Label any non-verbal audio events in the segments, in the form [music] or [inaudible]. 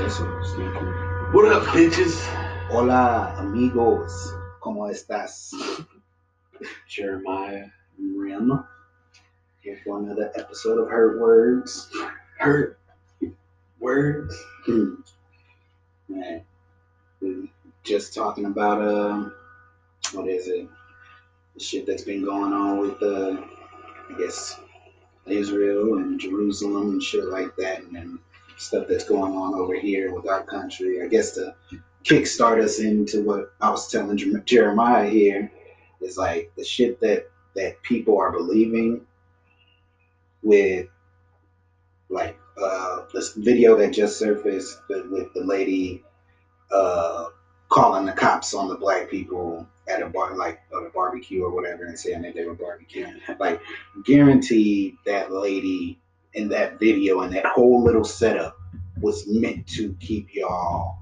Eso, sí. What up, bitches? Hola, amigos. ¿Cómo estás? Jeremiah. Rim. Here for another episode of Hurt Words. Hurt words. Hmm. Man, just talking about um, what is it? The shit that's been going on with uh, I guess Israel and Jerusalem and shit like that, and then stuff that's going on over here with our country. I guess to kickstart us into what I was telling Jeremiah here is like the shit that that people are believing with like uh this video that just surfaced with the lady uh calling the cops on the black people at a bar like at a barbecue or whatever and saying that they were barbecuing like guaranteed that lady in that video and that whole little setup was meant to keep y'all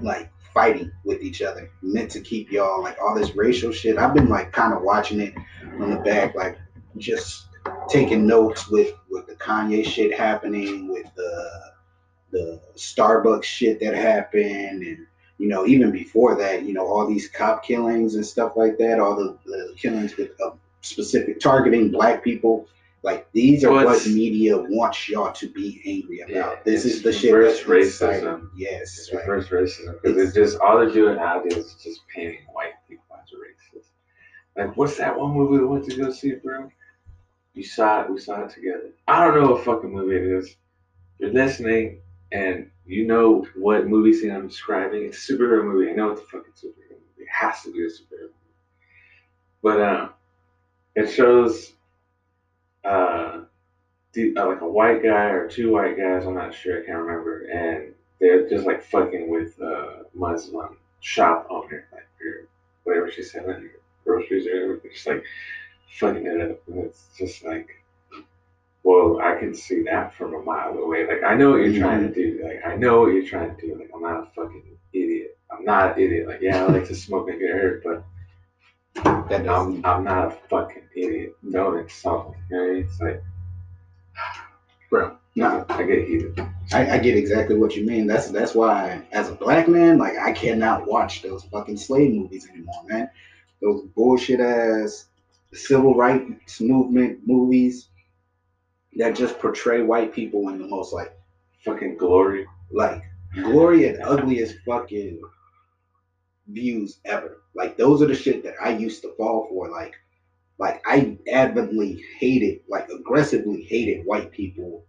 like fighting with each other. Meant to keep y'all like all this racial shit. I've been like kind of watching it on the back like just taking notes with with the kanye shit happening with the the starbucks shit that happened and you know even before that you know all these cop killings and stuff like that all the, the killings with uh, specific targeting black people like these are Well, what media wants y'all to be angry about. Yeah, this is the shit reverse that's racism. Yes, It's right. reverse racism because it's just all they're doing nowadays is just painting white people as racist. Like, what's that one movie we went to go see, bro? You saw it. We saw it together. I don't know what fucking movie it is. You're listening and you know what movie scene I'm describing. It's a superhero movie. I know it's a fucking superhero movie. It has to be a superhero movie. But um, it shows uh, uh, like a white guy or two white guys. I'm not sure. I can't remember. And they're just like fucking with a Muslim shop owner, like or whatever she said on your groceries or whatever. Just like fucking it up, and it's just like, well, I can see that from a mile away. Like I know what you're trying to do. Like I know what you're trying to do. Like I'm not a fucking idiot. I'm not an idiot. Like yeah, I like to smoke and get hurt, but That. I'm I'm not a fucking idiot. Don't insult me. You know what I mean? It's like Bro, No, I get heated. I, I get exactly what you mean. That's that's why, as a black man, like I cannot watch those fucking slave movies anymore, man. Those bullshit ass civil rights movement movies that just portray white people in the most like Fucking glory. like glory and ugliest fucking views ever. Like those are the shit that I used to fall for. Like, like I adamantly hated, like aggressively hated white people.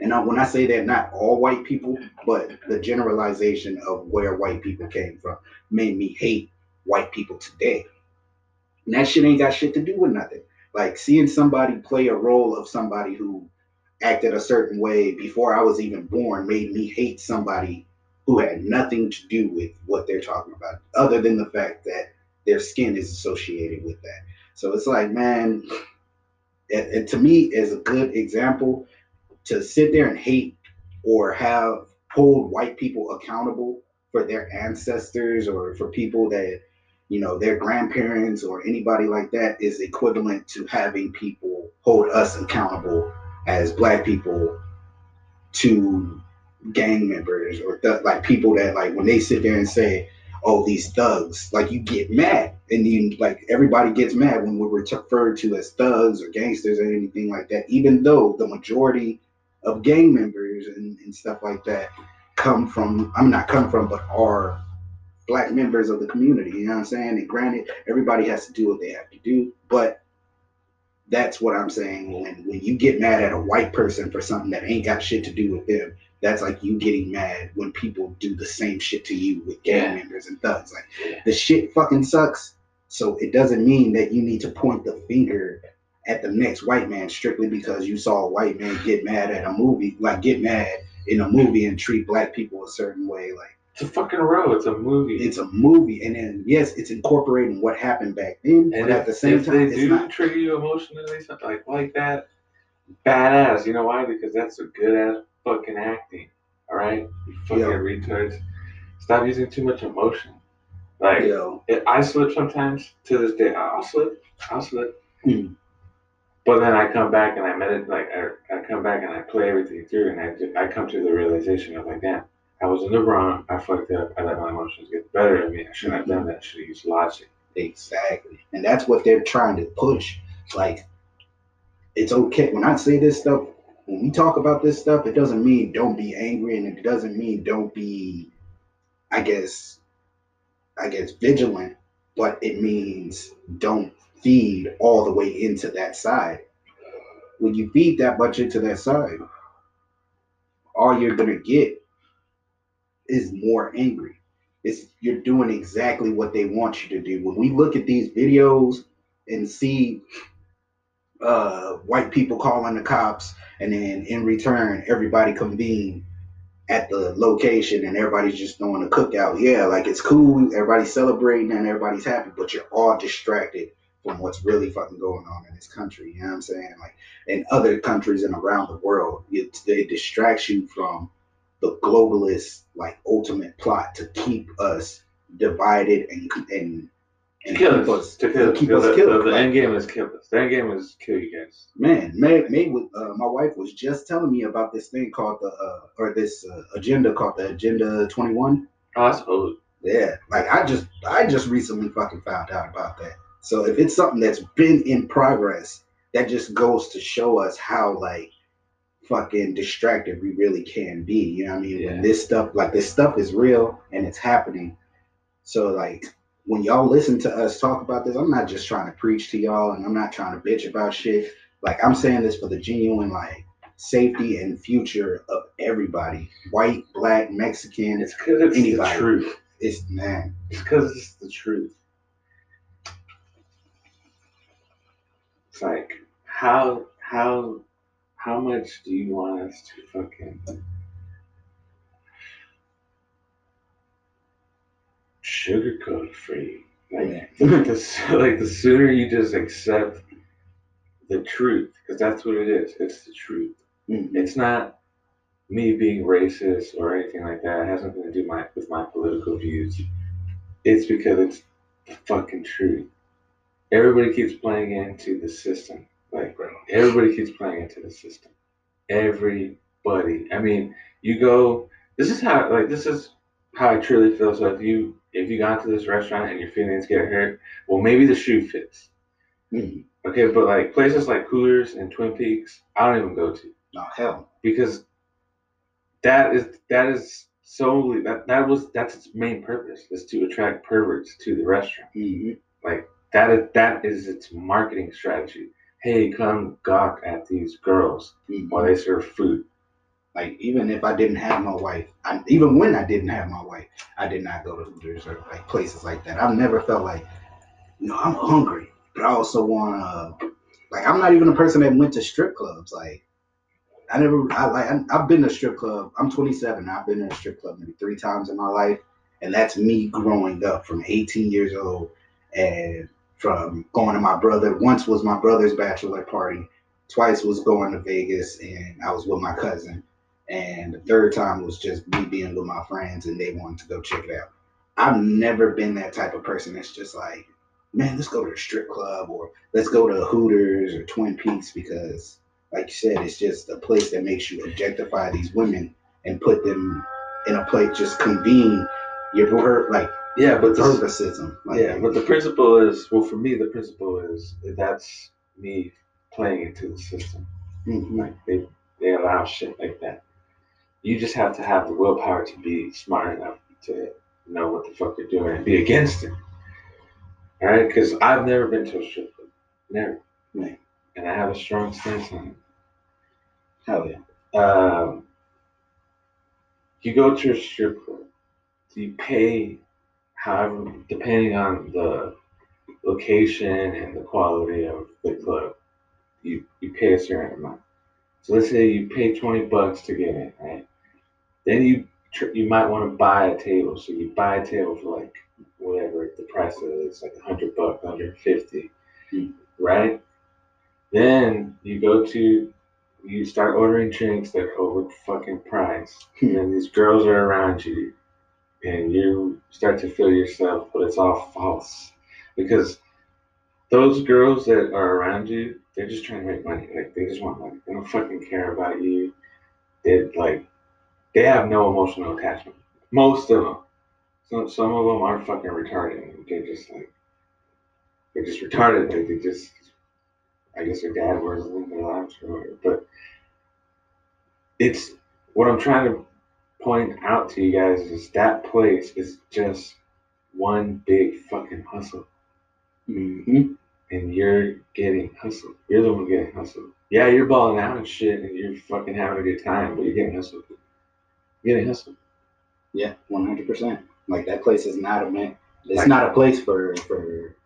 And now when I say that, not all white people, but the generalization of where white people came from made me hate white people today. And that shit ain't got shit to do with nothing. Like seeing somebody play a role of somebody who acted a certain way before I was even born made me hate somebody who had nothing to do with what they're talking about, other than the fact that their skin is associated with that. So it's like, man, and, and to me, is a good example to sit there and hate or have hold white people accountable for their ancestors or for people that you know their grandparents or anybody like that is equivalent to having people hold us accountable as black people to gang members or th- like people that like when they sit there and say oh these thugs like you get mad. And then like everybody gets mad when we're referred to as thugs or gangsters or anything like that even though the majority of gang members and, and stuff like that come from i'm not come from but are black members of the community you know what i'm saying? And granted everybody has to do what they have to do but that's what i'm saying. When when you get mad at a white person for something that ain't got shit to do with them that's like you getting mad when people do the same shit to you with gang Yeah. members and thugs like Yeah. the shit fucking sucks so it doesn't mean that you need to point the finger at the next white man strictly because you saw a white man get mad at a movie like get mad in a movie and treat black people a certain way like It's a fucking row. It's a movie. it's a movie and then yes it's incorporating what happened back then and but if, at the same time they it's do not trigger you emotionally, something like like that, badass. You know why? Because that's a good ass fucking acting. All right, you fucking Yeah. retards. Stop using too much emotion. Like it, I slip sometimes. To this day, I'll slip. I'll slip. Hmm. But then I come back and I medit like I, I come back and I play everything through and I I come to the realization of like, damn, I was in the wrong. I fucked up. I let my emotions get the better of me. I shouldn't have done that. I should have used logic. Exactly. And that's what they're trying to push. Like, it's okay. When I say this stuff, when we talk about this stuff, it doesn't mean don't be angry and it doesn't mean don't be, I guess, I guess vigilant, but it means don't feed all the way into that side. When you feed that much into that side, all you're gonna get is more angry it's you're doing exactly what they want you to do. When we look at these videos and see uh, white people calling the cops, and then in return, everybody convene at the location and everybody's just throwing a cookout. Yeah, like it's cool, everybody's celebrating and everybody's happy, but you're all distracted from what's really fucking going on in this country. You know what I'm saying? Like in other countries and around the world, it, it distracts you from the globalist like ultimate plot to keep us divided and and and kill us. us To kill, keep us the, killed. The, the end game is kill us. The end game is kill you guys. man, May, May was, uh, my wife was just telling me about this thing called the uh, or this uh, agenda called the Agenda 21. Oh, I suppose. Yeah, like I just I just recently fucking found out about that. So if it's something that's been in progress, that just goes to show us how like fucking distracted we really can be. You know what I mean? Yeah. When this stuff like this stuff is real and it's happening. So like when y'all listen to us talk about this, I'm not just trying to preach to y'all and I'm not trying to bitch about shit. Like I'm saying this for the genuine like safety and future of everybody, white, black, Mexican. It's because it's Anybody. the truth. It's man. It's because it's the truth. It's like how how how much do you want us to fucking sugarcoat free? Like [laughs] the, like the sooner you just accept the truth, because that's what it is. It's the truth. Mhm. It's not me being racist or anything like that. It has nothing to do my with my political views. It's because it's the fucking truth. Everybody keeps playing into the system. Like everybody keeps playing into the system. Everybody. I mean, you go. This is how like this is how I truly feel. So if you if you got to this restaurant and your feelings get hurt, well maybe the shoe fits. Mhm. Okay, but like places like Hooters and Twin Peaks, I don't even go to No hell. because that is that is solely that that was that's its main purpose is to attract perverts to the restaurant. Mhm. Like that is that is its marketing strategy. Hey, come gawk at these girls Mhm. while they serve food. Like even if I didn't have my wife, I, even when I didn't have my wife, I did not go to or like places like that. I've never felt like, you know, I'm hungry, but I also want to. Like I'm not even a person that went to strip clubs. Like I never, I like I've been to strip club. I'm 27. I've been to a strip club maybe three times in my life, and that's me growing up from 18 years old and from going to my brother. Once was my brother's bachelor party. Twice was going to Vegas, and I was with my cousin. And the third time was just me being with my friends, and they wanted to go check it out. I've never been that type of person that's just like, man, let's go to the strip club or let's go to Hooters or Twin Peaks because, like you said, it's just a place that makes you objectify these women and put them in a place, just convene your like Yeah, but the. Like, yeah, but the principle is well for me the principle is that's me playing into the system. Mhm. Like they they allow shit like that. You just have to have the willpower to be smart enough to know what the fuck you're doing and be against it. All right, because I've never been to a strip club, never, Right. and I have a strong stance on it. hell yeah. um, you go to a strip club, you pay however, depending on the location and the quality of the club, you, you pay a certain amount. So let's say you pay 20 bucks to get in, right? Then you tr- you might want to buy a table. So you buy a table for like whatever the price is, like 100 bucks, 150, Hmm. right? Then you go to you start ordering drinks that are over fucking price. Hmm. And these girls are around you and you start to feel yourself, but it's all false. Because those girls that are around you, they're just trying to make money. Like they just want money. They don't fucking care about you. They like they have no emotional attachment. Most of them. Some some of them are fucking retarded. They're just like they're just retarded. Like they just I guess their dad wasn't in their lives or whatever. But it's what I'm trying to point out to you guys is that place is just one big fucking hustle. Mm-hmm. And you're getting hustled. You're the one getting hustled. Yeah, you're balling out and shit and you're fucking having a good time, but you're getting hustled. You're getting. Yeah, one hundred percent. Like that place is not a man. It's Like- not a place for for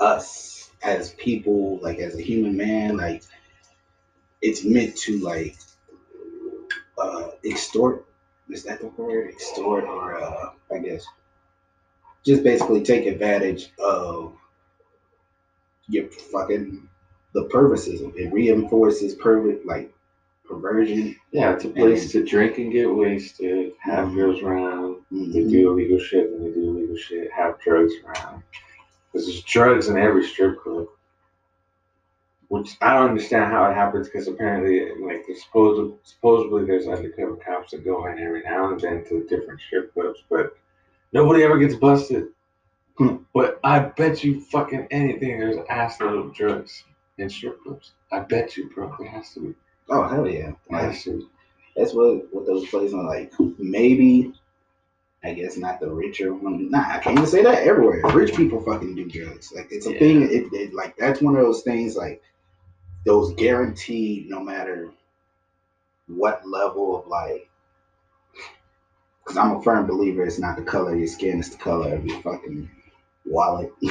us as people, like as a human man. Like it's meant to like uh extort. Is that the word? Extort or uh I guess just basically take advantage of your fucking the purposes it reinforces pervert like perversion. Yeah, it's a place to drink and get wasted, have girls around, they Mhm. do illegal shit and they do illegal shit, have drugs around. Because there's drugs in every strip club. Which I don't understand how it happens because apparently, like, there's supposed, supposedly there's undercover cops that go in every now and then to different strip clubs, but nobody ever gets busted. Hmm. But I bet you fucking anything there's ass load of drugs in strip clubs. I bet you, bro. There has to be. Oh hell yeah! Like, to that's what what those places are like. Maybe, I guess not the richer one. Nah, I can't even say that everywhere. Rich people fucking do drugs. Like it's a Yeah. thing. It, it like that's one of those things. Like those guaranteed, no matter what level of like. Because I'm a firm believer, it's not the color of your skin, it's the color of your fucking wallet. [laughs]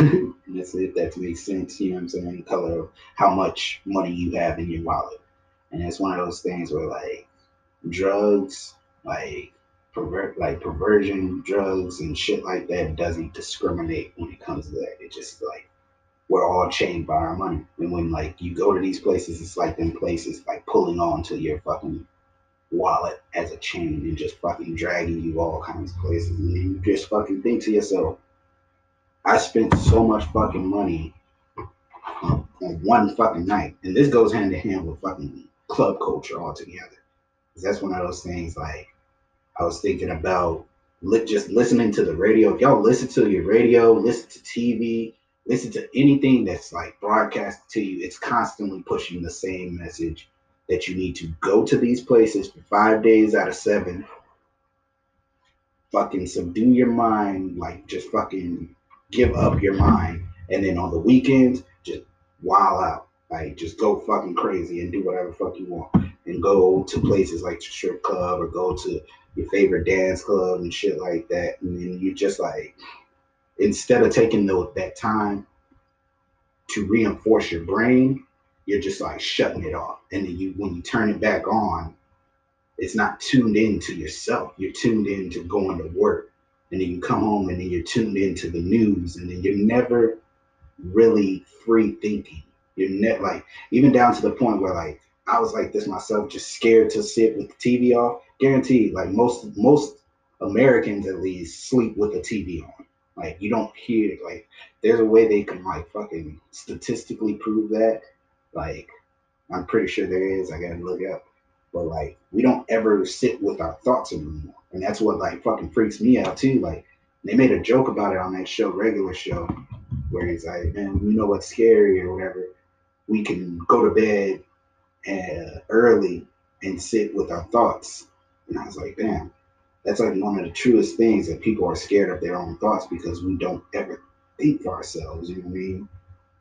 That's if that makes sense. You know what I'm saying? The color of how much money you have in your wallet. And it's one of those things where like drugs, like pervert like perversion, drugs and shit like that doesn't discriminate when it comes to that. It just like we're all chained by our money. And when like you go to these places, it's like them places like pulling on to your fucking wallet as a chain and just fucking dragging you all kinds of places. And you just fucking think to yourself, I spent so much fucking money on, on one fucking night. And this goes hand in hand with fucking club culture altogether. that's one of those things like I was thinking about li- just listening to the radio. If y'all listen to your radio, listen to TV, listen to anything that's like broadcast to you, it's constantly pushing the same message that you need to go to these places for five days out of seven. Fucking subdue your mind, like just fucking give up your mind. And then on the weekends, just wild out. Like just go fucking crazy and do whatever fuck you want. And go to places like the strip club or go to your favorite dance club and shit like that. And then you just like instead of taking the, that time to reinforce your brain, you're just like shutting it off. And then you when you turn it back on, it's not tuned into yourself. You're tuned into going to work. And then you come home and then you're tuned into the news and then you're never really free thinking. You're net like even down to the point where like I was like this myself, just scared to sit with the TV off. Guaranteed, like most most Americans at least sleep with the TV on. Like you don't hear like there's a way they can like fucking statistically prove that. Like I'm pretty sure there is. I gotta look up. But like we don't ever sit with our thoughts anymore. And that's what like fucking freaks me out too. Like they made a joke about it on that show, regular show, where it's like, man, you know what's scary or whatever. We can go to bed uh, early and sit with our thoughts. And I was like, damn, that's like one of the truest things that people are scared of their own thoughts because we don't ever think for ourselves. You know what I mean?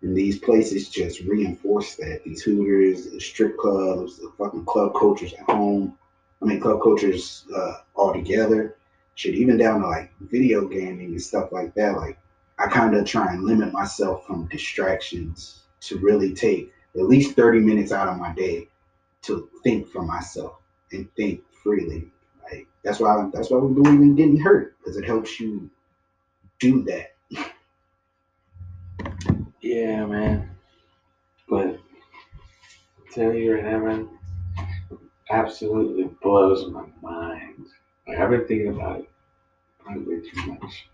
And these places just reinforce that. These Hooters, the strip clubs, the fucking club cultures at home. I mean, club cultures uh, all together. Shit, even down to like video gaming and stuff like that. Like, I kind of try and limit myself from distractions to really take at least 30 minutes out of my day to think for myself and think freely. Like that's why that's why we believe in getting hurt because it helps you do that. Yeah, man. But tell you right now, man, absolutely blows my mind. Like I've been thinking about it probably way too much.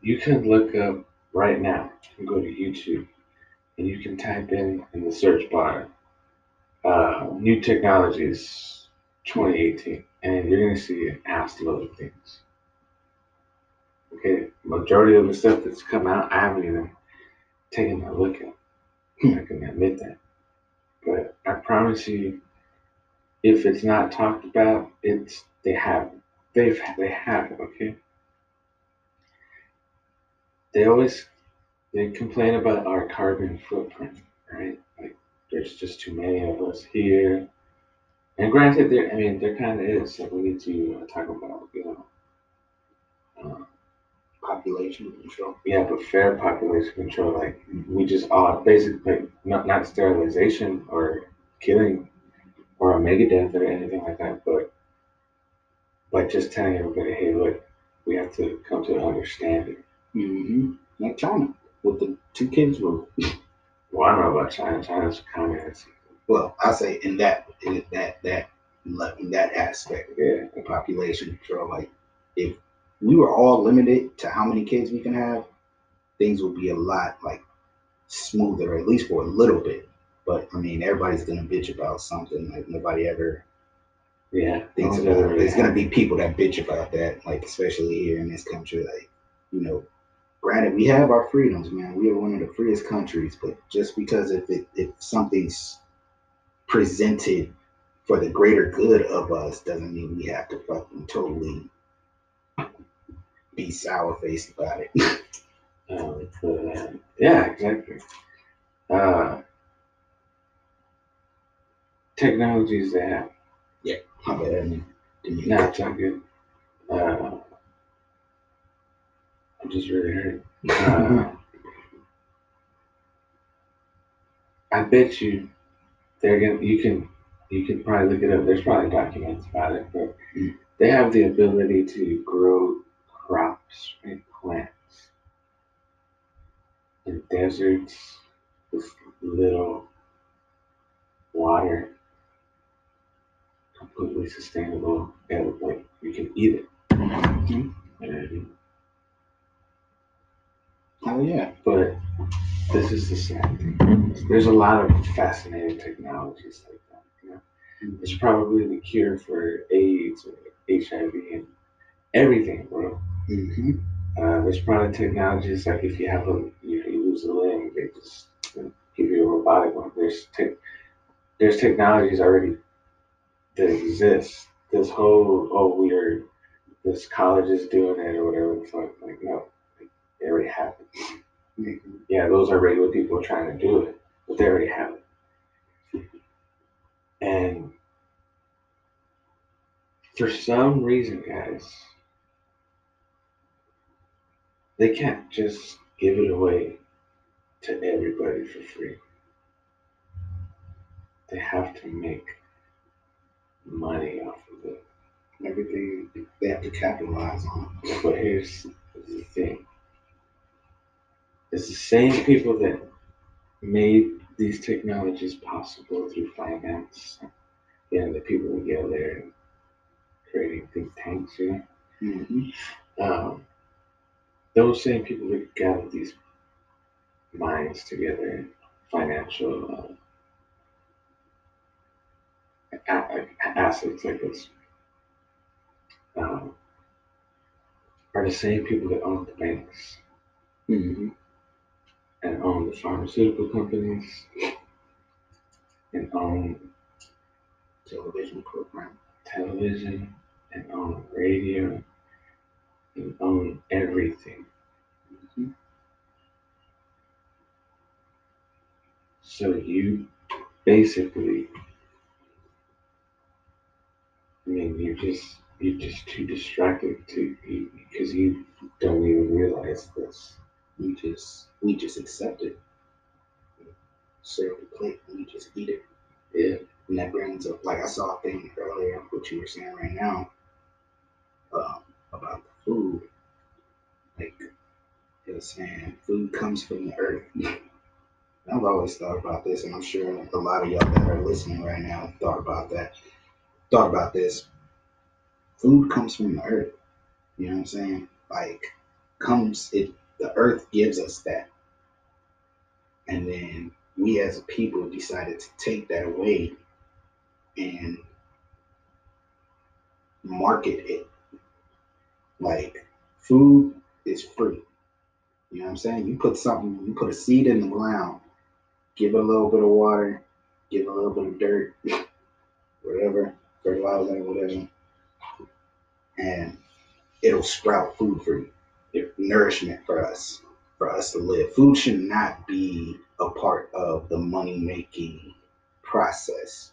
You can look up right now. Can go to YouTube and you can type in in the search bar uh, new technologies 2018, and you're gonna see an ass load of things. Okay, majority of the stuff that's come out, I haven't even taken a look at. I can admit that, but I promise you, if it's not talked about, it's they have they've they have. Okay, they always they complain about our carbon footprint, right? Like there's just too many of us here. And granted, there I mean there kind of is. So we need to uh, talk about you know. Uh, Population control. yeah, but fair population control, like we just are basically not not sterilization or killing or a mega death or anything like that, but but just telling everybody, hey, look, we have to come to an understanding. Mm-hmm. Like China with the two kids rule. [laughs] Well, I don't know about China. China's communist. Well, I say in that in that that in that aspect, Yeah, the population control. Like if we were all limited to how many kids we can have, things would be a lot like smoother, at least for a little bit. But I mean, everybody's gonna bitch about something. Like nobody ever yeah. thinks about really There's gonna be people that bitch about that, like especially here in this country. Like, you know, granted, we have our freedoms, man. We are one of the freest countries, but just because if it if something's presented for the greater good of us doesn't mean we have to fucking totally be sour faced about it. Um, [laughs] uh, yeah, exactly. Uh, technologies they have. yeah I mean, didn't mean No, to- it's not good. Uh, I'm just really hurt. [laughs] Uh, I bet you they're gonna. You can you can probably look it up. There's probably documents about it, but they have the ability to grow crops and plants in deserts with little water, completely sustainable, and like you can eat it. Mhm. You know what I mean? Oh yeah. But this is the sad thing. There's a lot of fascinating technologies like that. You know? It's probably the cure for AIDS or HIV and everything, bro. hmm Uh, there's probably technologies like if you have a you, know, you lose a limb, they just give you a robotic one. There's tech there's technologies already that exist. This whole oh we're this college is doing it or whatever the fuck. Like no, it already happened. yeah, those are regular people trying to do it, but they already have it. And for some reason, guys, they can't just give it away to everybody for free. They have to make money off of it. Everything they have to capitalize on. But here's the thing. It's the same people that made these technologies possible through finance, getting the people together there creating think tanks, you know. hmm Um, those same people that gathered these minds together financial uh, assets like this um, are the same people that own the banks. Hmm and own the pharmaceutical companies and own Television program. television and own radio and own everything. So you basically, I mean, you just you're just too distracted to be because you don't even realize this. We just we just accept it. Serve the plate. We just eat it. Yeah, And that brings up, like I saw a thing earlier, what you were saying right now, um, about the food. Like, it was saying food comes from the earth. [laughs] I've always thought about this, and I'm sure a lot of y'all that are listening right now thought about that. Thought about this. Food comes from the earth. You know what I'm saying? Like, comes it the earth gives us that. And then we as a people decided to take that away and market it. Like food is free. You know what I'm saying? You put something, you put a seed in the ground, give it a little bit of water, give it a little bit of dirt, [laughs] whatever, fertilizer, whatever, and it'll sprout food for you. Nourishment for us, for us to live. Food should not be a part of the money making process.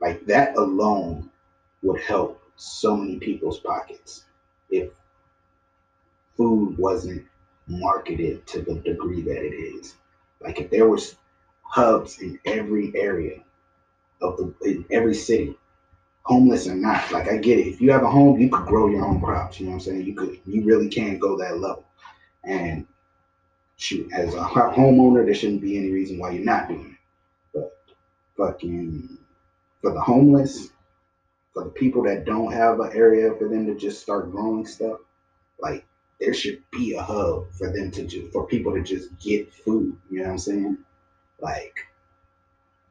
Like that alone would help so many people's pockets if food wasn't marketed to the degree that it is. Like if there was hubs in every area of the in every city, homeless or not. Like I get it. If you have a home, you could grow your own crops. You know what I'm saying? You could you really can go that level. And shoot, as a [laughs] homeowner, there shouldn't be any reason why you're not doing it. But fucking for the homeless, for the people that don't have an area for them to just start growing stuff, like there should be a hub for them to just for people to just get food. You know what I'm saying? Like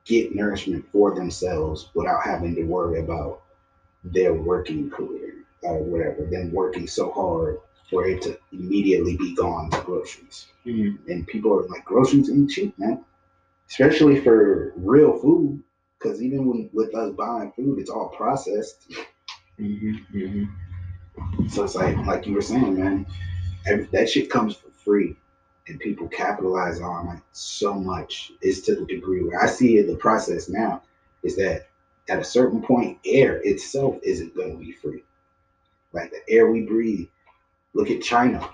get nourishment for themselves without having to worry about their working career or whatever, them working so hard for it to immediately be gone to groceries. Mm-hmm. And people are like, groceries ain't cheap, man. Especially for real food. Because even when with us buying food, it's all processed. Mm-hmm. Mm-hmm. So it's like, like you were saying, man, every, that shit comes for free, and people capitalize on it so much. Is to the degree where I see it, the process now is that at a certain point, air itself isn't going to be free. Like the air we breathe. Look at China.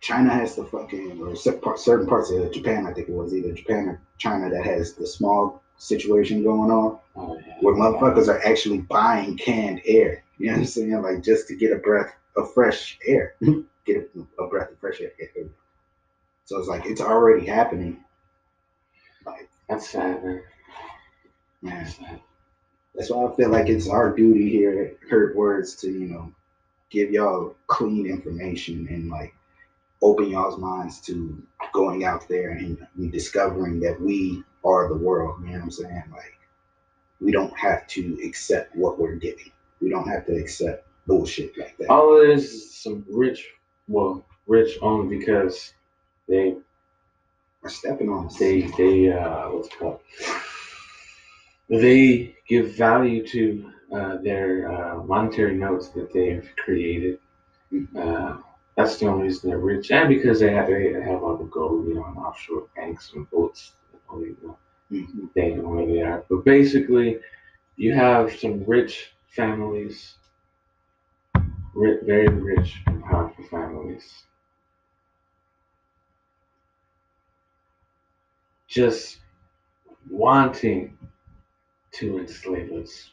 China has the fucking or certain parts of Japan. I think it was either Japan or China that has the small situation going on, Oh, yeah. where motherfuckers are actually buying canned air. You know what I'm saying? Like just to get a breath of fresh air, [laughs] get a, a breath of fresh air. [laughs] So it's like it's already happening. Like That's sad, man. man, That's why I feel like it's our duty here at Hurt Words to you know give y'all clean information and like open y'all's minds to going out there and, and discovering that we are the world. You know what I'm saying? Like we don't have to accept what we're getting. We don't have to accept bullshit like that. All of this is some rich, well, rich only because they We're stepping on us. they they uh what's it called? They give value to uh, their uh, monetary notes that they've created. Uh, that's the only reason they're rich and because they have they have all the gold you know and offshore banks and boats only Mhm. they know where they are. But basically you have some rich families ri- very rich and powerful families just wanting to enslave us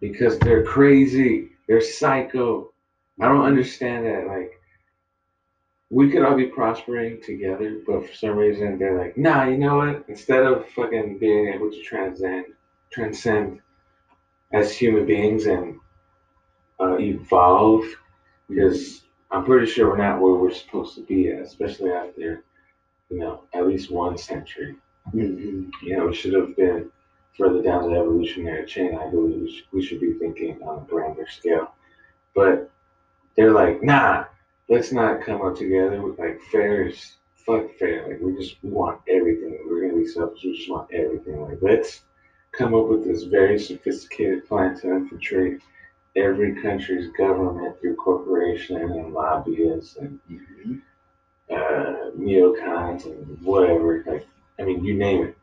because they're crazy. They're psycho. I don't understand that. Like, we could all be prospering together, but for some reason they're like, nah, you know what? Instead of fucking being able to transcend, transcend as human beings and uh, evolve, because I'm pretty sure we're not where we're supposed to be at, especially after, you know, at least one century. Mhm. You know, we should have been further down the evolutionary chain. I believe we should, be thinking on a grander scale. But they're like, nah, let's not come up together with like fair is fuck fair. Like we just we want everything. We're gonna be selfish. We just want everything. Like let's come up with this very sophisticated plan to infiltrate every country's government through corporation and lobbyists and Mhm. Uh, neocons and whatever. Like, I mean, you name it.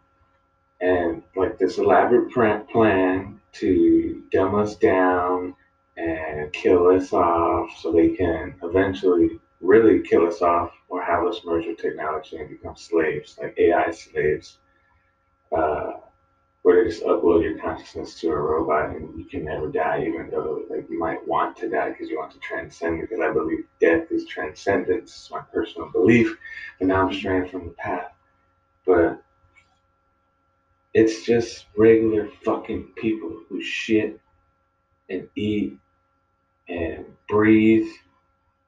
And like this elaborate plan to dumb us down and kill us off so they can eventually really kill us off or have us merge with technology and become slaves, like AI slaves. Uh, where they just upload your consciousness to a robot and you can never die, even though like you might want to die because you want to transcend. Because I believe death is transcendence. It's my personal belief, and now I'm straying from the path. But it's just regular fucking people who shit and eat and breathe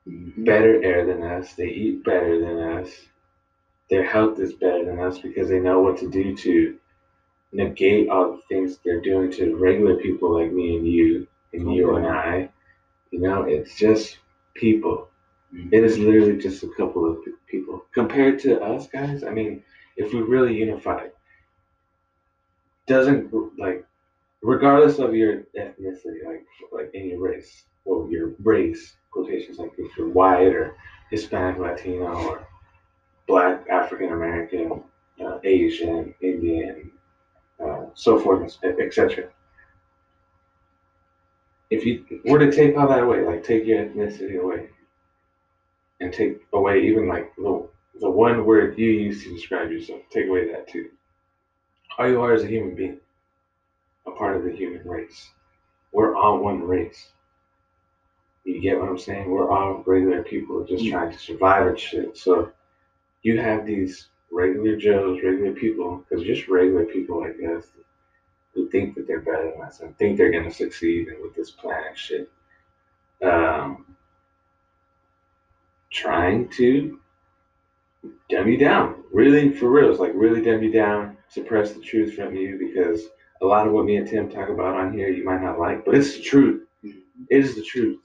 Mhm. better air than us. They eat better than us. Their health is better than us because they know what to do to negate all the things they're doing to regular people like me and you and you and I. You know, it's just people. Mhm. It is literally just a couple of people compared to us guys. I mean, if we really unified, doesn't like, regardless of your ethnicity, like like any race, or your race quotations, like if you're white or Hispanic, Latino, or Black, African American, uh, Asian, Indian, so forth, etc. If you were to take all that away, like take your ethnicity away, and take away even like the, the one word you use to describe yourself, take away that too. All you are is a human being, a part of the human race. We're all one race. You get what I'm saying? We're all regular people just trying to survive and shit. So you have these regular Joes, regular people, because just regular people like us who think that they're better than us and think they're gonna succeed with this plan and shit. Um, trying to dumb you down. Really, for real, it's like really dumb you down, suppress the truth from you because a lot of what me and Tim talk about on here you might not like, but it's the truth. Mhm. It is the truth.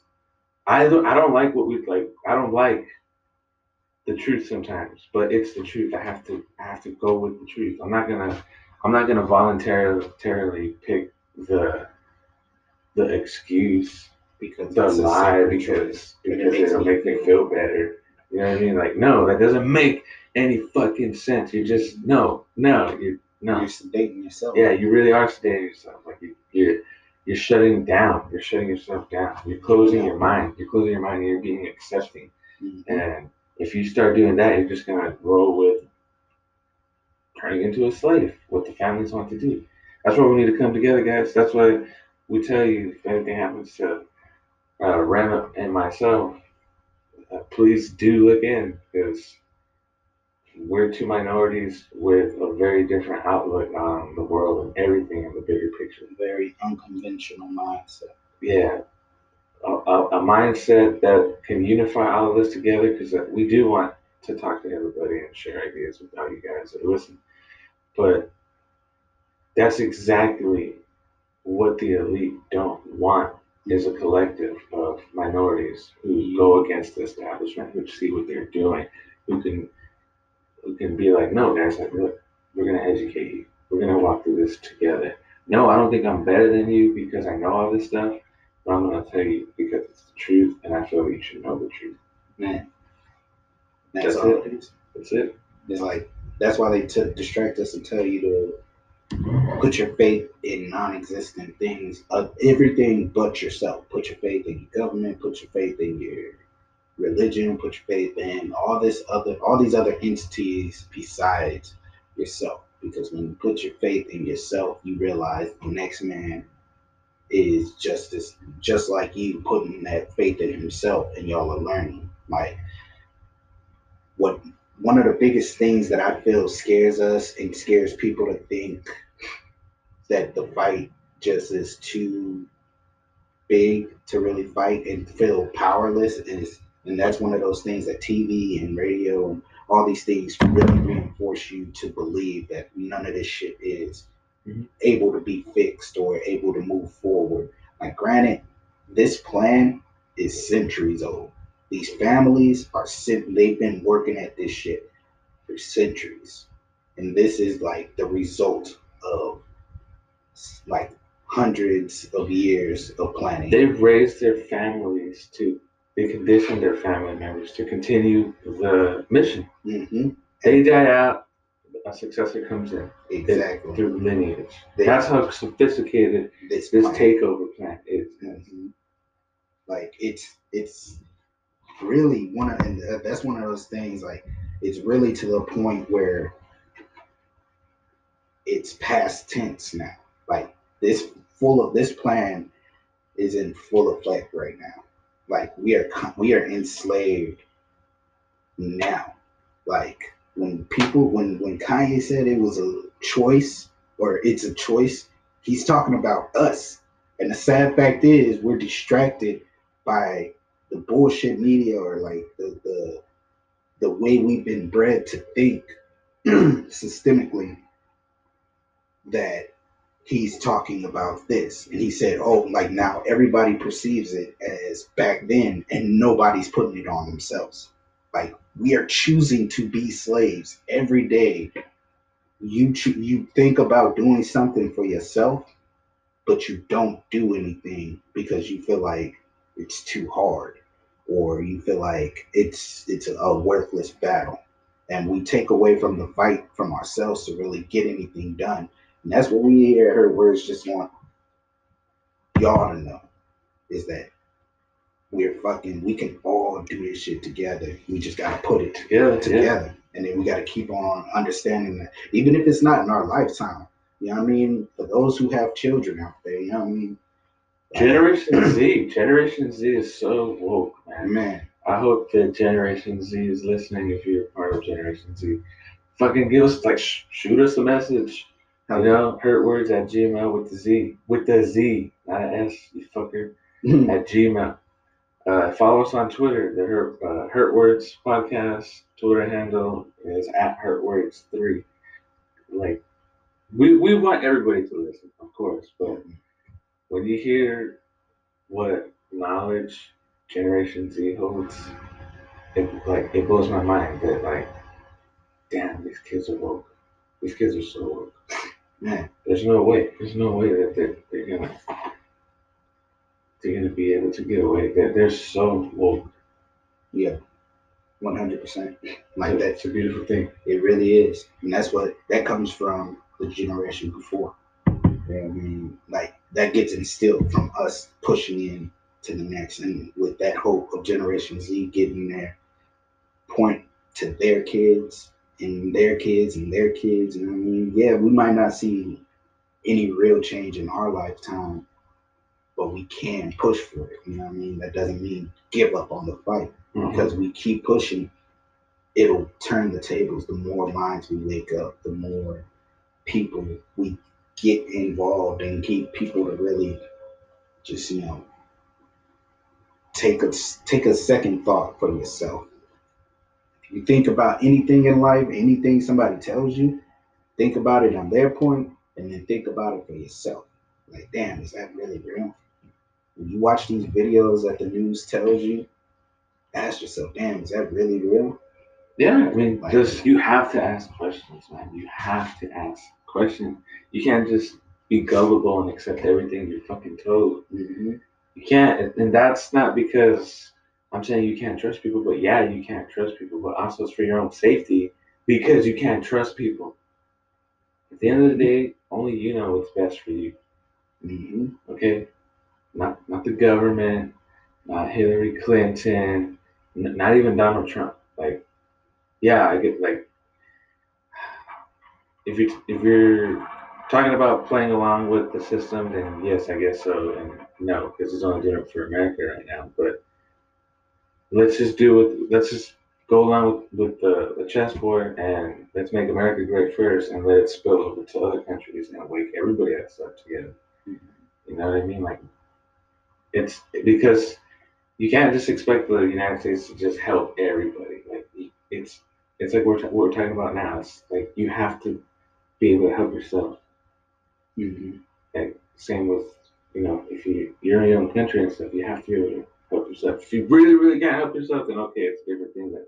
I don't, I don't like what we like. I don't like the truth sometimes, but it's the truth. I have to I have to go with the truth. I'm not gonna I'm not gonna voluntarily voluntarily pick the the excuse Because the lie because. And it because it'll make me feel better. You know what I mean? Like, no, that doesn't make any fucking sense. You just no, no, you no. You're sedating yourself. Yeah, you really are sedating yourself. Like you, you're you're shutting down. You're shutting yourself down. You're closing your mind. You're closing your mind. And you're being accepting. Mhm. And if you start doing that, you're just gonna roll with turning into a slave. What the families want to do. That's why we need to come together, guys. That's why we tell you if anything happens to uh, Rama and myself, uh, please do look in because we're two minorities with a very different outlook on the world and everything in the bigger picture. Very unconventional mindset. Yeah, a, a, a mindset that can unify all of us together because we do want to talk to everybody and share ideas with all you guys that listen. But that's exactly what the elite don't want is a collective of minorities who go against the establishment, who see what they're doing, who can who can be like, no, guys, like, look, we're gonna educate you. We're gonna walk through this together. No, I don't think I'm better than you because I know all this stuff, but I'm gonna tell you because it's the truth, and I feel you should know the truth. Man. That's, That's all it. it is. That's it. It's like that's why they t- distract us and tell you to put your faith in non-existent things, of everything but yourself. Put your faith in your government. Put your faith in your religion. Put your faith in all this other, all these other entities besides yourself. Because when you put your faith in yourself, you realize the next man is just as just like you putting that faith in himself, and y'all are learning. Like what one of the biggest things that I feel scares us and scares people to think that the fight just is too big to really fight and feel powerless is and that's one of those things that TV and radio and all these things really reinforce you to believe that none of this shit is Mhm. able to be fixed or able to move forward. Like granted, this plan is centuries old. These families are they've been working at this shit for centuries. And this is like the result of like hundreds of years of planning. They've raised their families to, they conditioned their family members to continue the mission. hmm They die out, a successor comes in Exactly. through lineage. They- That's how sophisticated this this plan. takeover plan is. Mhm. Like it's it's really one of and uh, that's one of those things like it's really to the point where it's past tense now. Like this full of this plan is in full effect right now. Like we are we are enslaved now. Like when people when when Kanye said it was a choice or it's a choice, he's talking about us. And the sad fact is we're distracted by the bullshit media or like the the the way we've been bred to think [clears throat] systemically that he's talking about this. And he said oh like now everybody perceives it as back then and nobody's putting it on themselves. Like we are choosing to be slaves every day. You you think about doing something for yourself but you don't do anything because you feel like it's too hard or you feel like it's it's a worthless battle and we take away from the fight from ourselves to really get anything done and that's what we hear her words just want y'all to know is that we're fucking we can all do this shit together we just gotta put it Together, together. together. And then we got to keep on understanding that, even if it's not in our lifetime. You know what I mean? For those who have children out there, you know what I mean? Generation Z. Generation Z is so woke, man. man, I hope that Generation Z is listening if you're part of Generation Z. Fucking give us, like, sh- shoot us a message. You know, hurt words at Gmail with the Z. With the Z, not an S, you fucker. [laughs] At Gmail. Uh, follow us on Twitter. The Hurt, uh, Hurt Words Podcast Twitter handle is at Hurt Words 3. Like, we, we want everybody to listen, of course, but when you hear what knowledge Generation Z holds, it like it blows my mind that like, damn, these kids are woke. These kids are so woke. man, There's no way. There's no way that they're, they're gonna they're gonna be able to get away. They're, they're so woke. yeah, 100%. Like that, It's a beautiful thing. it really is. And that's what, that comes from the generation before. You know what I mean? Like, that gets instilled from us pushing in to the next. And with that hope of Generation Z getting their point to their kids and their kids and their kids. You know what I mean? Yeah, we might not see any real change in our lifetime, but we can push for it. You know what I mean? That doesn't mean give up on the fight mm-hmm. because we keep pushing. It'll turn the tables. The more minds we wake up, the more people we get involved and keep people to really just you know take a take a second thought for yourself. If you think about anything in life, anything somebody tells you, think about it on their point, and then think about it for yourself. Like, damn, is that really real? When you watch these videos that the news tells you, ask yourself, damn, is that really real? Yeah, I mean, Like- just you have to ask questions, man. You have to ask questions. You can't just be gullible and accept everything you're fucking told. Mm-hmm. You can't, and that's not because I'm saying you can't trust people, but yeah, you can't trust people, but also it's for your own safety because you can't trust people. At the end of the day, only you know what's best for you. Mm-hmm. Okay, not not the government, not Hillary Clinton, n- not even Donald Trump. Like, yeah, I get like if you if you're talking about playing along with the system, then yes, I guess so, and no, because it's only doing it for America right now. But let's just do it. Let's just go along with, with the, the chessboard and let's make America great first, and let it spill over to other countries and wake everybody else up together. You know what I mean? Like it's because you can't just expect the United States to just help everybody. Like it's it's like we're, what we're talking about now. It's like you have to be able to help yourself. Mm-hmm. Like same with you know if you you're in your own country and stuff, you have to be able to help yourself. If you really really can't help yourself, then okay, it's a different thing. But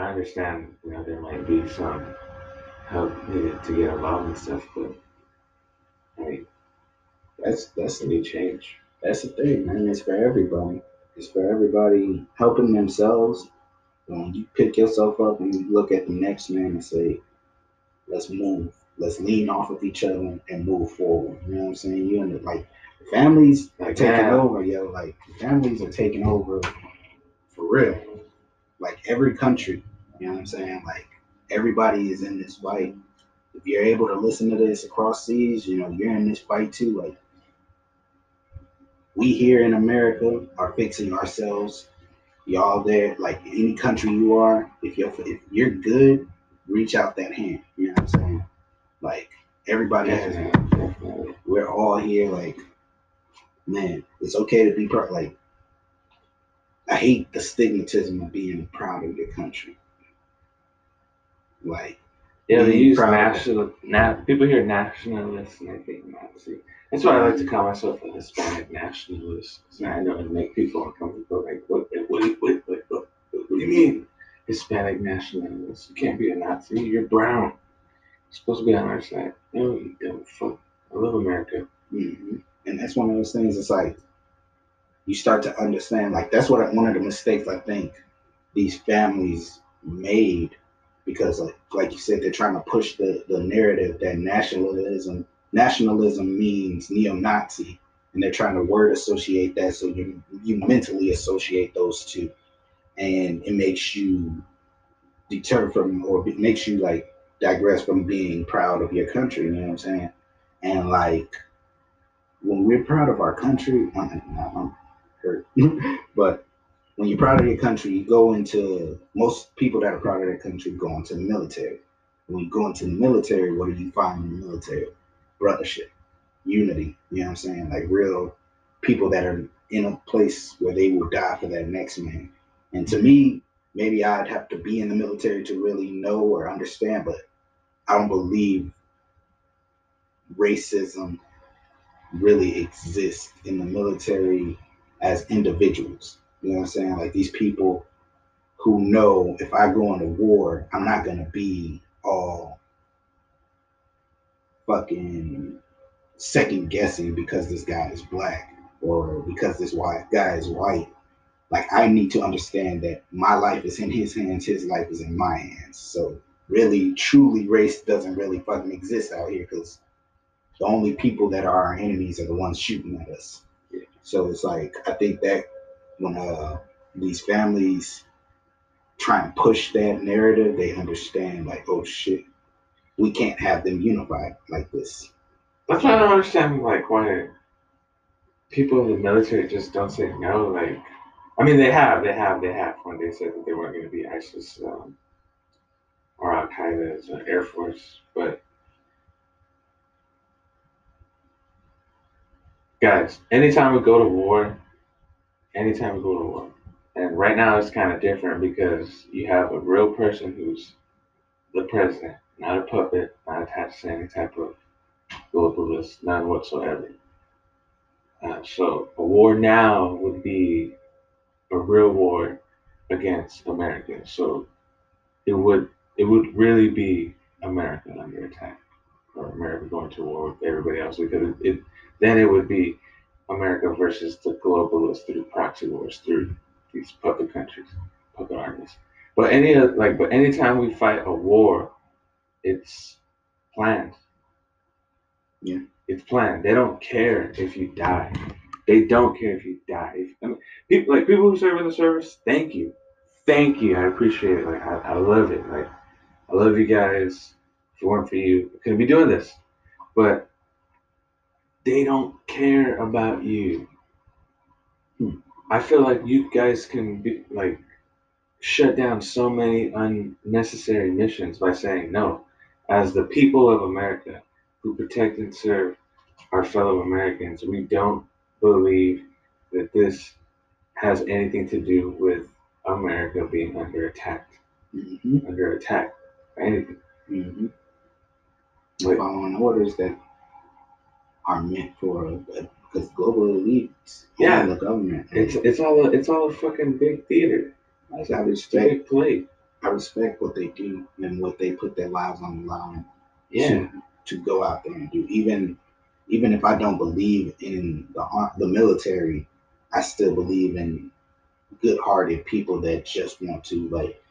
I understand. You know there might be some help needed to get involved and stuff, but I mean That's that's we need change. that's the thing, man. It's for everybody. It's for everybody helping themselves. When you pick yourself up and you look at the next man and say, "Let's move. Let's lean off of each other and move forward." You know what I'm saying? You and like families are taking yeah. over, yo. Like families are taking over for real. Like every country. You know what I'm saying? Like everybody is in this fight. If you're able to listen to this across seas, you know you're in this fight too. Like we here in America are fixing ourselves. Y'all there, like any country you are, if you're if you're good, reach out that hand. You know what I'm saying? Like everybody has. We're all here. Like, man, it's okay to be part. Like, I hate the stigmatism of being proud of your country. Like, Yeah, they use proud national. Na- people hear nationalist and they think Nazi. That's why I like to call myself a Hispanic nationalist. 'cause I know it make people uncomfortable. Like, what? What? What? What? What, what, what do you mean, Hispanic nationalist? You can't be a Nazi. You're brown. You're supposed to be on our side. No, you dumb fuck. I love America. mhm. and that's one of those things. It's like you start to understand. Like that's what I, one of the mistakes I think these families made because, like, like you said, they're trying to push the the narrative that nationalism nationalism means neo-Nazi, and they're trying to word associate that so you you mentally associate those two, and it makes you deter from or it makes you like digress from being proud of your country. You know what I'm saying? And like when we're proud of our country, I'm, [laughs] I'm hurt, [laughs] but when you're proud of your country, you go into most people that are proud of their country go into the military. When you go into the military, what do you find in the military? Brothership, unity. You know what I'm saying? Like real people that are in a place where they will die for that next man. And to me, maybe I'd have to be in the military to really know or understand, but I don't believe racism really exists in the military as individuals. You know what I'm saying? Like these people who know if I go into war, I'm not gonna be all fucking second guessing because this guy is black or because this white guy is white. Like I need to understand that my life is in his hands, his life is in my hands. So really, truly, race doesn't really fucking exist out here because the only people that are our enemies are the ones shooting at us. So it's like I think that when uh these families try and push that narrative, they understand like, oh shit, we can't have them unified like this. That's why I don't understand like why people in the military just don't say no. Like, I mean, they have, they have, they have when they said that they weren't going to be ISIS um, or Al Qaeda as an Air Force, but guys, anytime we go to war, anytime we go to war, and right now it's kind of different because you have a real person who's the president, not a puppet, not attached to any type of globalist, none whatsoever. Uh, so a war now would be a real war against America. So it would it would really be America under attack, or America going to war with everybody else because it, it then it would be America versus the globalists through proxy wars through these puppet countries, puppet armies. But any like but anytime we fight a war, it's planned. Yeah. It's planned. They don't care if you die. They don't care if you die. If, I mean, people like people who serve in the service. Thank you, thank you. I appreciate it. Like I, I love it. Like I love you guys. If it weren't for you, I couldn't be doing this. But they don't care about you. Hmm. I feel like you guys can be like shut down so many unnecessary missions by saying no. As the people of America who protect and serve our fellow Americans, we don't believe that this has anything to do with America being under attack, hmm under attack, or anything. hmm Like, Following orders that are meant for because global elites Yeah. the government. it's it's all a, it's all a fucking big theater. I respect play. I respect what they do and what they put their lives on the line Yeah, to, to go out there and do. Even even if I don't believe in the the military, I still believe in good-hearted people that just want to like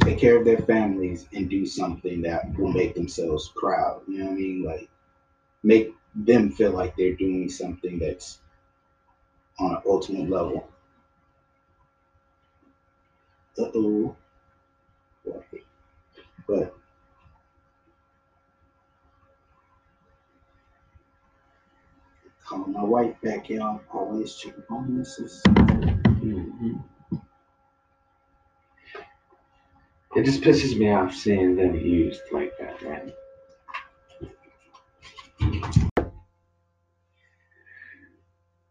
take care of their families and do something that will make themselves proud. You know what I mean? Like make them feel like they're doing something that's on an ultimate level. Uh oh. But calling my wife back, y'all. Always check bonuses. Mhm. It just pisses me off seeing them used like that, man.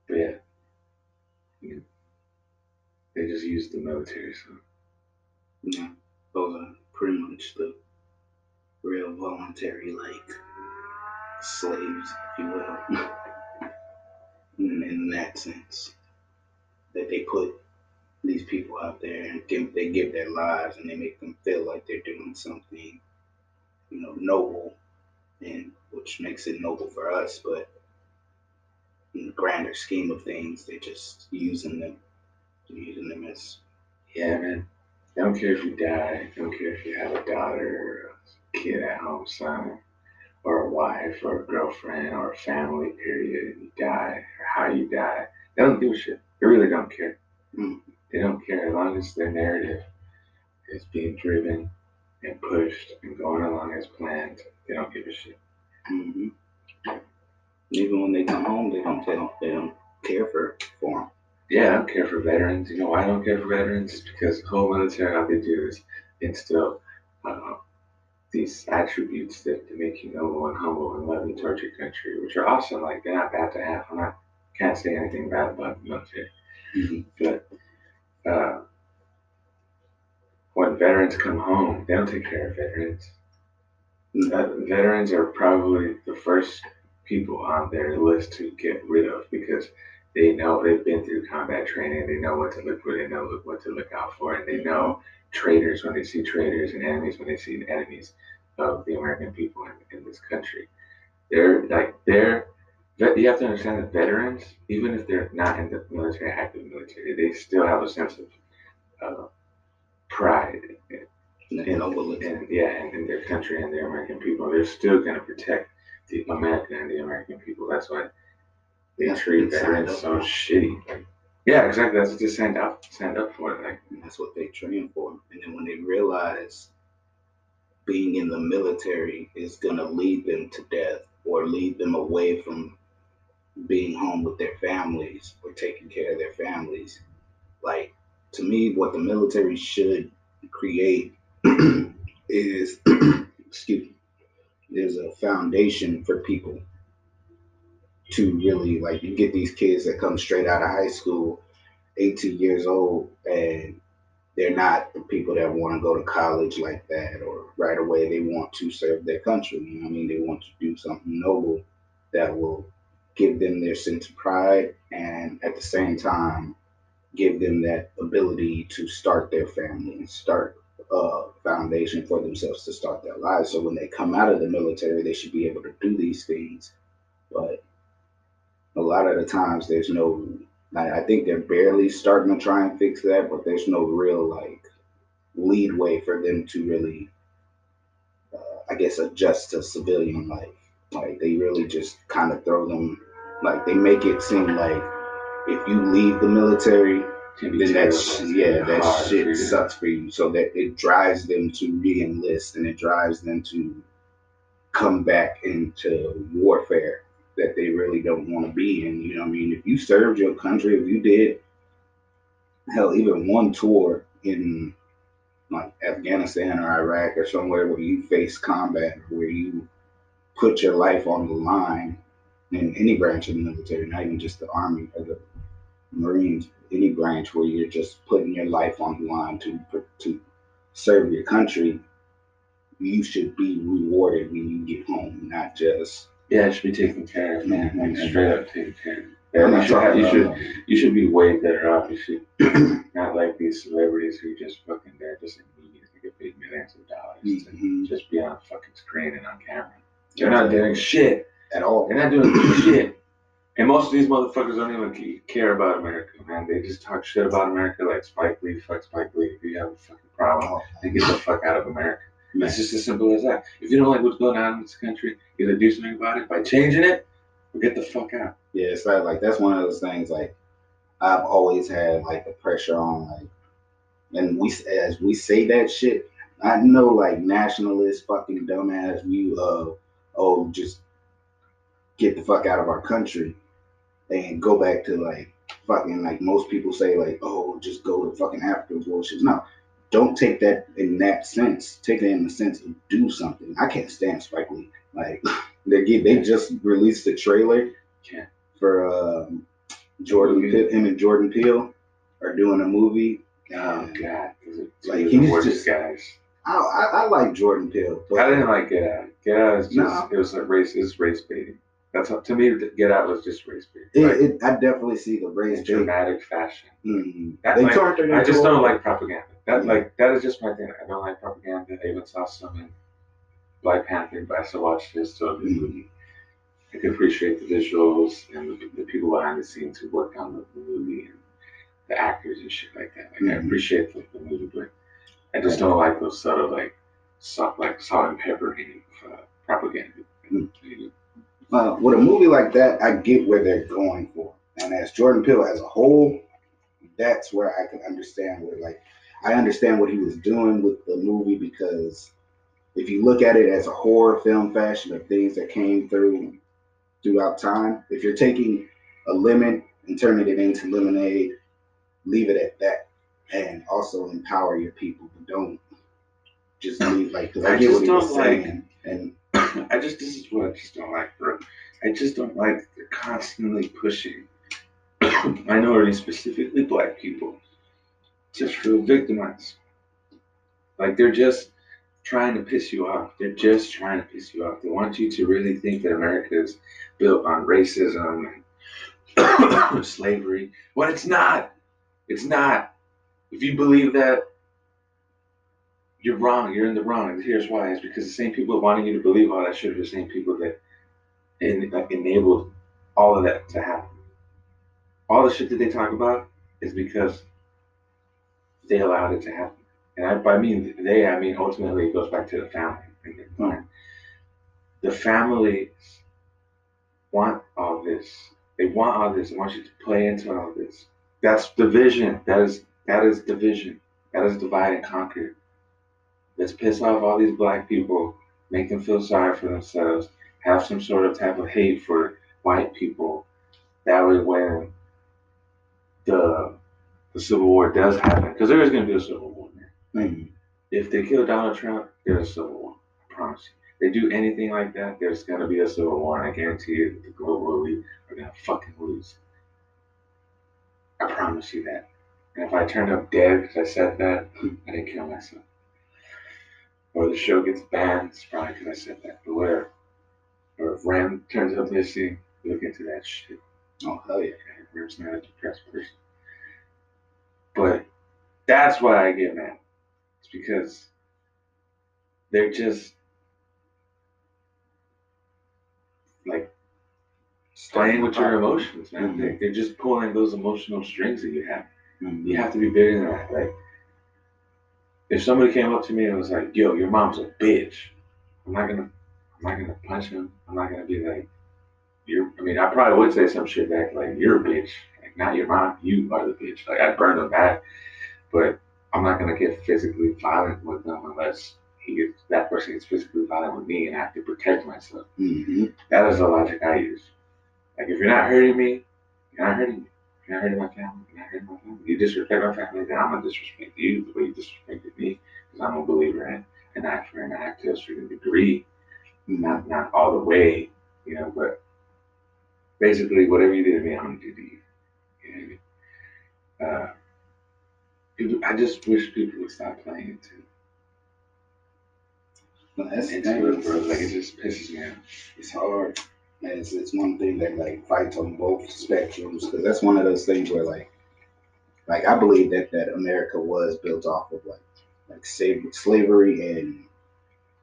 But yeah, they just use the military. So Yeah, those are pretty much the real voluntary, like slaves, if you will, [laughs] in, in that sense. That they put these people out there and give, they give their lives and they make them feel like they're doing something, you know, noble, and which makes it noble for us, but in the grander scheme of things, they're just using them, they're using them as yeah, man. I don't care if you die. I don't care if you have a daughter or a kid at home, son, or a wife or a girlfriend or a family. Period. You die or how you die. They don't give a shit. They really don't care. Mm. They don't care as long as their narrative is being driven and pushed and going along as planned. They don't give a shit. hmm Even when they come home, they don't tell, they don't care for for them. Yeah, I don't care for veterans. You know why I don't care for veterans? Because the whole military, all they do is instill uh, these attributes that to make you noble and humble and loving towards your country, which are awesome. Like they're not bad to have. I'm not can't say anything bad about the military, Mhm. but uh, when veterans come home, they don't take care of veterans. Uh, veterans are probably the first people on their list to get rid of because they know they've been through combat training. They know what to look for. They know what to look out for, and they know traitors when they see traitors and enemies when they see enemies of the American people in, in this country. They're like they're. You have to understand that veterans, even if they're not in the military, active military, they still have a sense of uh, pride and, nobility. and yeah, and in their country and the American people. They're still going to protect the America and the American people. That's why they That's treat veterans so shitty. Like, yeah, exactly. That's what they signed up stand up for. Like, And that's what they train for. And then when they realize being in the military is going to lead them to death or lead them away from being home with their families or taking care of their families, like to me, what the military should create [clears throat] is, [clears throat] excuse me, there's a foundation for people to really like you get these kids that come straight out of high school 18 years old and they're not the people that want to go to college like that or right away they want to serve their country you know i mean? They want to do something noble that will give them their sense of pride and at the same time give them that ability to start their family and start a foundation for themselves to start their lives. So when they come out of the military they should be able to do these things but a lot of the times there's no I, I think they're barely starting to try and fix that, but there's no real like leadway for them to really, uh, I guess, adjust to civilian life. Like they really just kind of throw them, like they make it seem like if you leave the military, then that sh- yeah, that hard for shit sucks for you. So that it drives them to re-enlist and it drives them to come back into warfare that they really don't want to be in. You know I mean? If you served your country, if you did hell, even one tour in like Afghanistan or Iraq or somewhere where you face combat, where you put your life on the line in any branch of the military, not even just the army or the Marines, any branch where you're just putting your life on the line to to serve your country, you should be rewarded when you get home, not just. Yeah, it should be taken care of, man. Like Mhm. straight up taken care of. Yeah, not you should, have, you should you should be way better off. You should [clears throat] not like these celebrities who just fucking they're just in media to get paid millions of dollars to Mhm. just be on fucking screen and on camera. They're not doing shit. at all. They're not doing [clears throat] shit. And most of these motherfuckers don't even care about America, man. They just talk shit about America like Spike Lee. Fuck Spike Lee. If you have a fucking problem, then get the fuck out of America. Man. It's just as simple as that. If you don't like what's going on in this country, either do something about it by changing it or get the fuck out. Yeah, it's like like that's one of those things. Like I've always had like the pressure on like, and we as we say that shit, I know like nationalist fucking dumbass view of uh, oh just get the fuck out of our country and go back to like fucking like most people say like oh just go to fucking Africa bullshit. No, don't take that in that sense. Take it in the sense of do something. I can't stand Spike Lee. Like [laughs] they get they just released the trailer Can't. for um, Jordan Peele, him and Jordan Peele are doing a movie. Oh and god, is it two Like, he's just- guys. I, I, I like Jordan Peele, but I didn't like Get Out. Get Out is just No. it was like race it's race baiting. That's how, to me Get Out was just race baiting. it, Like, it, I definitely see the race in dramatic fashion. Mhm. That, They like, turned it I just don't like propaganda. That like that is just my thing. I don't like propaganda. I even saw some in Black Panther, but I still watched this still a good Mhm. movie. I can appreciate the visuals and the, the people behind the scenes who worked on the, the movie and the actors and shit like that. Like I Mhm. appreciate the, the movie, but I just don't like those sort of like salt like salt and pepper uh, propaganda. Mhm. Uh, with a movie like that, I get where they're going for, and as Jordan Peele as a whole, that's where I can understand where like I understand what he was doing with the movie because if you look at it as a horror film fashion of things that came through throughout time, if you're taking a lemon and turning it into lemonade, leave it at that, and also empower your people, but don't just leave like because I, I get just what he was don't like- saying, and [coughs] I just this is what I just don't like, bro. I just don't like they're constantly pushing [coughs] minorities, specifically black people, just feel victimized. Like they're just trying to piss you off. They're just trying to piss you off. They want you to really think that America is built on racism and [coughs] slavery. When it's not. It's not. If you believe that, you're wrong. You're in the wrong. And here's why. It's because the same people wanting you to believe all that shit are the same people that en- enabled all of that to happen. All the shit that they talk about is because they allowed it to happen. And I, by mean they, I mean ultimately it goes back to the family. Hmm. The families want all this. They want all this. They want you to play into all this. That's division. That is that is division. That is divide and conquer. Let's piss off all these black people, make them feel sorry for themselves, have some sort of type of hate for white people. That way, when the the Civil War does happen, because there is going to be a Civil War. Man. mm, If they kill Donald Trump, there's a Civil War. I promise you. They do anything like that, there's going to be a Civil War, and I guarantee you, that the global elite are going to fucking lose. I promise you that. And if I turned up dead because I said that, I didn't kill myself. Or the show gets banned, it's probably because I said that. But whatever. Or if Ram turns up missing, look into that shit. oh hell yeah. Ram's not a depressed person. But that's why I get mad. It's because they're just like playing with your emotions, man. Mhm. They, they're just pulling those emotional strings that you have. Mhm. You have to be bigger than that. Like, if somebody came up to me and was like, "Yo, your mom's a bitch," I'm not gonna, I'm not gonna punch him. I'm not gonna be like, "You're." I mean, I probably would say some shit back like, "You're a bitch." Like, not your mom. You are the bitch. Like, I'd burn them back, but I'm not gonna get physically violent with them unless he gets that person gets physically violent with me, and I have to protect myself. Mhm. That is the logic I use. Like, if you're not hurting me, you're not hurting me. You're not hurting my family. You're not hurting my family. You disrespect my family, then I'm gonna disrespect you the way you disrespected me, because I'm a believer in an act for an act to a certain degree, not not all the way, you know. But basically, whatever you did to me, I'm gonna do to you. You know what I mean? Uh, people, I just wish people would stop playing into But that's the into thing. it, bro. Like it just pisses me off. it's hard. And it's, it's one thing that like fights on both spectrums because that's one of those things where like like I believe that that America was built off of like like slavery and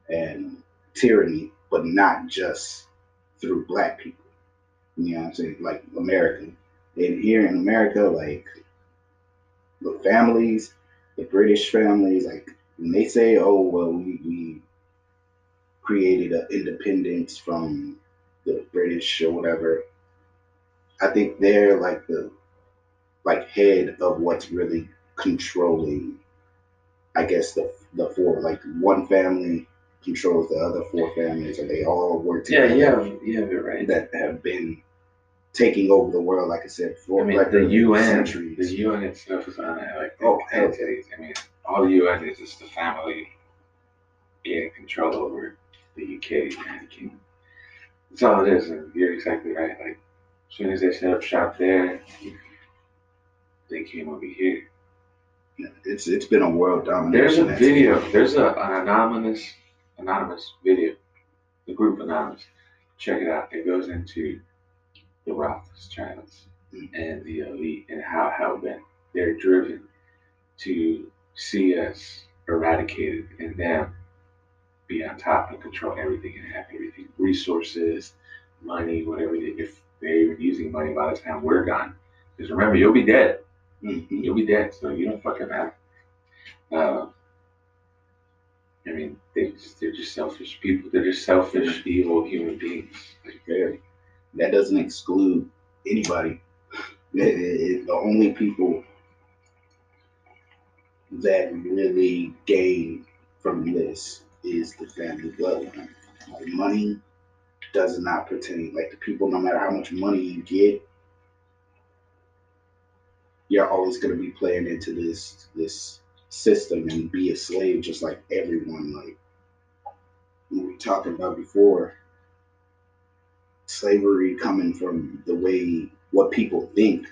and tyranny, but not just through black people. You know what I'm saying? Like American. And here in America, like the families, the British families, like when they say, "Oh well, we, we created an independence from the British or whatever," I think they're like the like head of what's really controlling. I guess the the four like one family controls the other four families, and they all work Yeah, together. yeah, yeah, you're right. That have been taking over the world, like I said before. I mean, like the UN, centuries. the UN itself is on it. Like, Oh, entities. I mean, all the UN is just the family getting control over the UK, United Kingdom. That's all it is, and you're exactly right. Like, as soon as they set up shop there, they came over here. Yeah, It's it's been a world domination. There's a video. There's a, an anonymous anonymous video. The group anonymous. Check it out. It goes into the Rothschilds and the elite and how how been they're driven to see us eradicated and them be on top and control everything and have everything resources, money, whatever. They, if they're using money by the time we're gone, because remember you'll be dead. Mhm. You'll be dead, so you don't fucking matter. Uh, I mean, they just, they're just selfish people. They're just selfish, evil human beings. Like, Very. That doesn't exclude anybody. It- it- the only people that really gain from this is the family bloodline. Like money does not pertain. Like the people, no matter how much money you get, you're always going to be playing into this this system and be a slave just like everyone. Like we were talking about before, slavery coming from the way what people think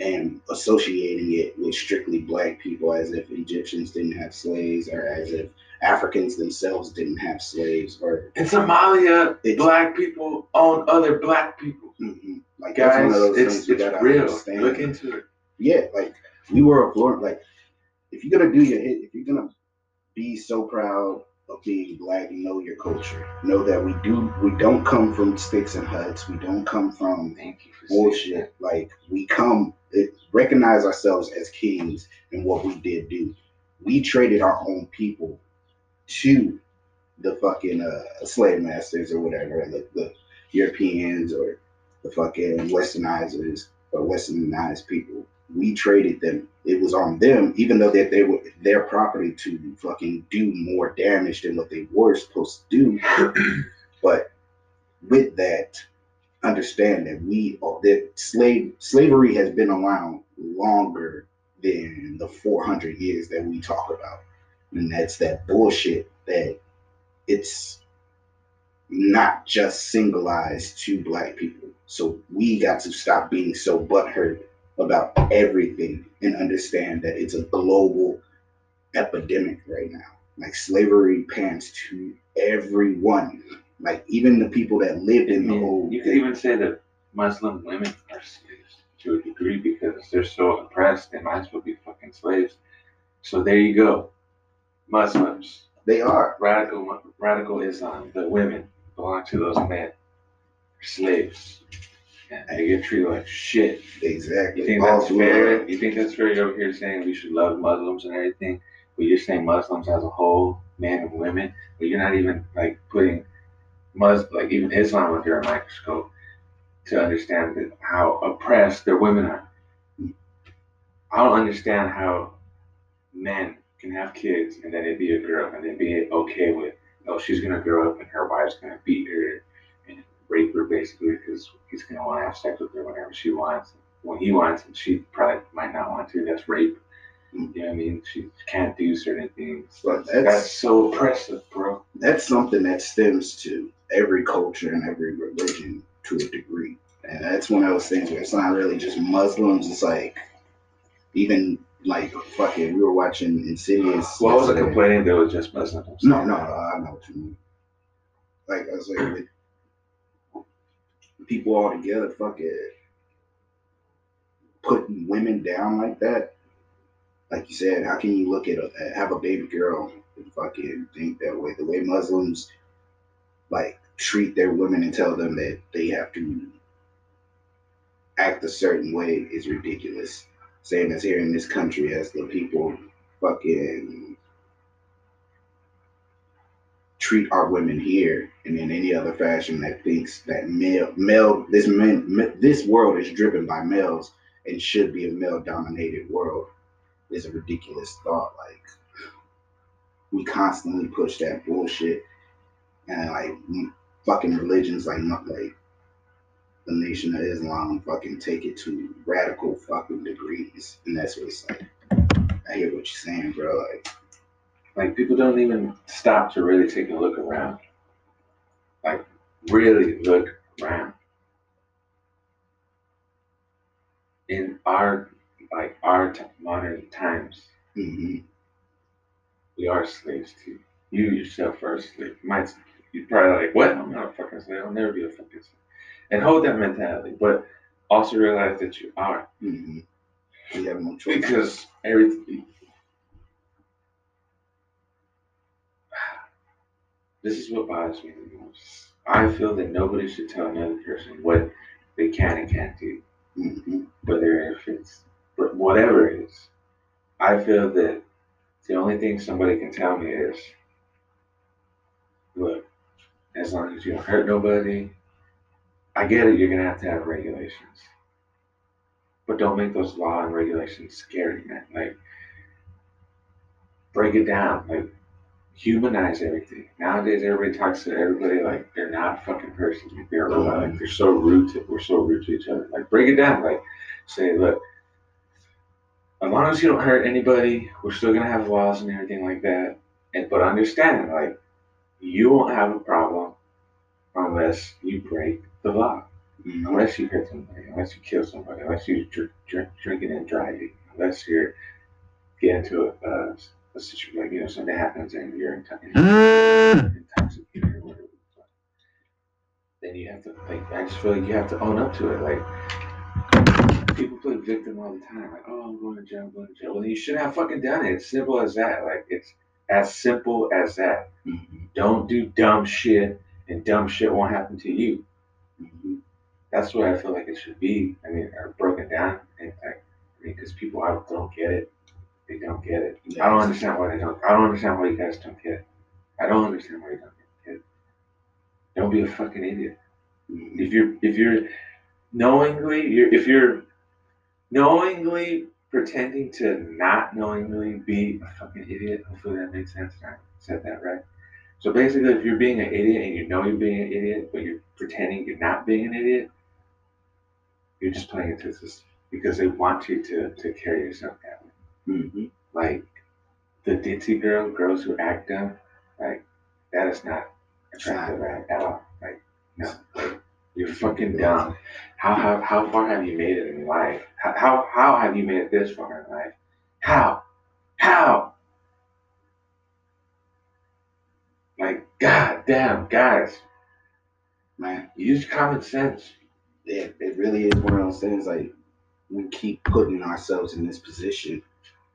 and associating it with strictly black people as if Egyptians didn't have slaves or as if Africans themselves didn't have slaves or in Somalia, black people own other black people. Mhm. like that's Guys, one of those it's, it's real. understand. Look into it. yeah, like we were a floor like if you're gonna do your if you're gonna be so proud of being black, know your culture. Know that we do we don't come from sticks and huts. We don't come from Thank you for bullshit. Like we come it, recognize ourselves as kings and what we did do. We traded our own people to the fucking uh, slave masters or whatever, the, the Europeans or the fucking westernizers or westernized people. We traded them. It was on them, even though that they were their property to fucking do more damage than what they were supposed to do. [clears throat] But with that, understand that we that slave slavery has been around longer than the 400 years that we talk about, and that's that bullshit that it's not just singleized to black people. So we got to stop being so butthurt about everything and understand that it's a global epidemic right now. Like slavery pans to everyone. Like even the people that lived in the old you could even say that Muslim women are slaves to a degree because they're so oppressed. They might as well be fucking slaves. So there you go. Muslims, they are. radical radical Islam, the women belong to those men. They're slaves. And they get treated like shit. Exactly. You think that's fair? You think that's fair? You're over here saying we should love Muslims and everything, but you're saying Muslims as a whole, men and women, but you're not even like putting Mus like even Islam under a microscope to understand that how oppressed their women are. I don't understand how men can have kids and then it be a girl and then be okay with oh she's gonna grow up and her wife's gonna beat her rape her basically because he's gonna want to have sex with her whenever she wants when he wants and she probably might not want to that's rape you know what I mean she can't do certain things But that's, that's so oppressive bro that's something that stems to every culture and every religion to a degree. And that's one of those things where it's not really just Muslims, it's like even like fucking we were watching Insidious. well I wasn't complaining there was just Muslims No, no, I know what you mean. Like I was like people all together, fucking putting women down like that. Like you said, how can you look at a have a baby girl and fucking think that way? The way Muslims like treat their women and tell them that they have to act a certain way is ridiculous. Same as here in this country, as the people fucking treat our women here and in any other fashion that thinks that male male this men this world is driven by males and should be a male dominated world is a ridiculous thought like we constantly push that bullshit and like fucking religions like like the nation of islam fucking take it to radical fucking degrees and that's what it's like. I hear what you're saying bro like Like people don't even stop to really take a look around. Like really look around. In our like our t- modern times, hmm we are slaves to. You yourself are a slave. You might you're probably like, what? I'm not a fucking slave. I'll never be a fucking slave. And hold that mentality, but also realize that you are. hmm You have no choice. Because everything. This is what bothers me the most. I feel that nobody should tell another person what they can and can't do, hmm whether if it's but whatever it is. I feel that the only thing somebody can tell me is, look, as long as you don't hurt nobody, I get it. You're gonna have to have regulations, but don't make those law and regulations scary, man. Like, break it down. Like, humanize everything. Nowadays, everybody talks to everybody like they're not a fucking person. Like, they're. Like, they're so rude to. We're so rude to each other. Like, break it down. Like, say, look. As long as you don't hurt anybody, we're still gonna have laws and everything like that. And but understand, like, you won't have a problem unless you break the law hmm unless you hurt somebody, unless you kill somebody, unless you drink, drink, drinking and driving, unless you're get into a, a, a situation like you know something happens and you're intoxicated, intoxicated or whatever. Then you have to like I just feel like you have to own up to it. Like people play victim all the time, like oh I'm going to jail, I'm going to jail. Well, you should have fucking done it. It's simple as that. Like it's as simple as that. hmm Don't do dumb shit, and dumb shit won't happen to you hmm that's what I feel like it should be. I mean, or broken down. And like, I mean, because people out don't get it. They don't get it. I don't understand why they don't. I don't understand why you guys don't get it. I don't understand why you don't get it. Don't be a fucking idiot. Mhm. If you're if you're knowingly you're if you're knowingly pretending to not knowingly be a fucking idiot, hopefully that makes sense. I said that right. So basically, if you're being an idiot and you know you're being an idiot, but you're pretending you're not being an idiot, you're just playing into this because they want you to, to carry yourself that way. Mhm. Like the ditzy girl, girls who act dumb, like that is not attractive at, at all. Like no, like, you're fucking dumb. How, how how far have you made it in life? How how, how have you made it this far in life? How? How? Like god damn guys, Man, use common sense. it, it really is one of those things like we keep putting ourselves in this position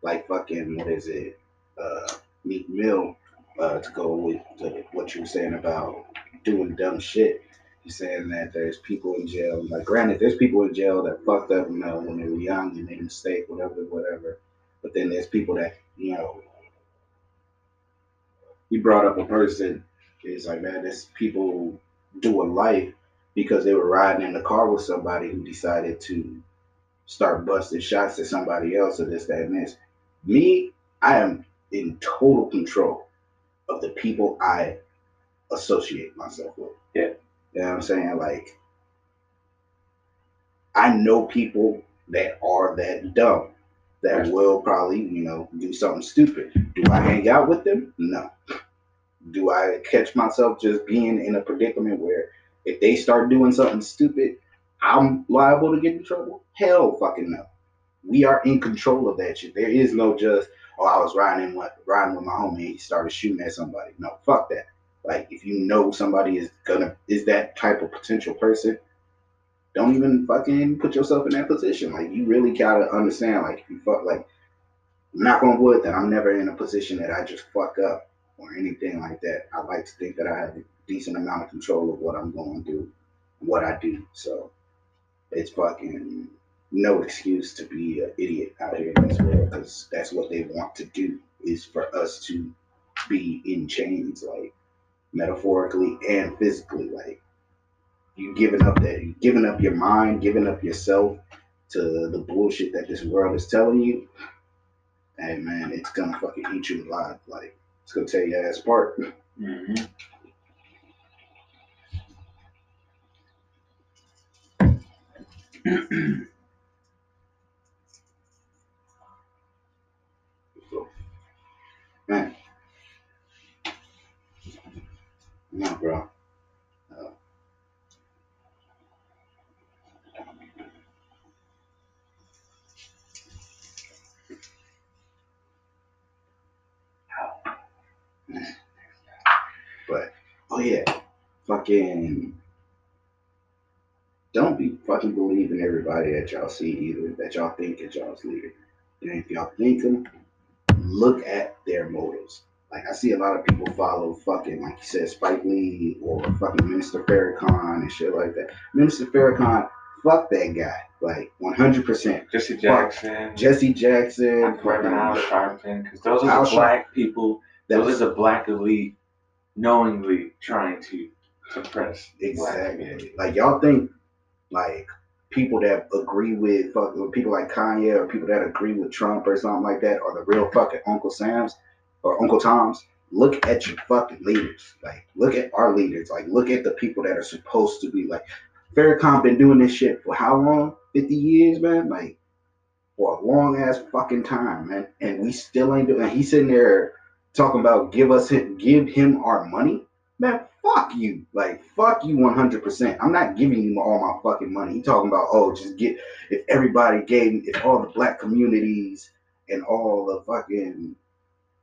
like fucking what is it uh meek mill uh to go with to what you were saying about doing dumb shit you're saying that there's people in jail like granted there's people in jail that fucked up you know when they were young and made a mistake whatever whatever but then there's people that you know he brought up a person it's like man there's people doing life because they were riding in the car with somebody who decided to start busting shots at somebody else or this, that, and this. Me, I am in total control of the people I associate myself with. Yeah. You know what I'm saying? Like, I know people that are that dumb that Right. will probably, you know, do something stupid. Do I hang out with them? No. Do I catch myself just being in a predicament where if they start doing something stupid, I'm liable to get in trouble? Hell fucking no. We are in control of that shit. There is no just, oh, I was riding with riding with my homie and he started shooting at somebody. No, fuck that. Like if you know somebody is gonna is that type of potential person, don't even fucking put yourself in that position. Like you really gotta understand, like if you fuck like knock on wood that I'm never in a position that I just fuck up or anything like that. I like to think that I have a decent amount of control of what I'm going to do, what I do. So it's fucking no excuse to be an idiot out here in this world because that's what they want to do is for us to be in chains, like metaphorically and physically. Like you giving up that, you giving up your mind, giving up yourself to the bullshit that this world is telling you. Hey man, it's gonna fucking eat you alive. Like it's gonna tear your ass apart. Mm-hmm. [clears throat] Bro. Uh, but oh yeah, fucking don't be fucking believing everybody that y'all see either that y'all think that y'all's leader. And if y'all think them, look at their motives. Like I see a lot of people follow fucking like you said Spike Lee or fucking Minister Farrakhan and shit like that. Minister Farrakhan, fuck that guy. Like 100 percent. Jesse Jackson, Jesse Jackson, Reverend Al fucking Sharpton, because those are the black people. that Those was are the black elite knowingly trying to suppress. Exactly. Like y'all think like people that agree with fucking people like Kanye or people that agree with Trump or something like that are the real fucking Uncle Sam's or Uncle Tom's. Look at your fucking leaders. Like look at our leaders. Like look at the people that are supposed to be like Farrakhan been doing this shit for how long? 50 years, man? Like for a long ass fucking time, man. And we still ain't doing he's sitting there talking about give us him give him our money. Man, fuck you. Like, fuck you 100%. I'm not giving you all my fucking money. He talking about, oh, just get, if everybody gave, if all the black communities and all the fucking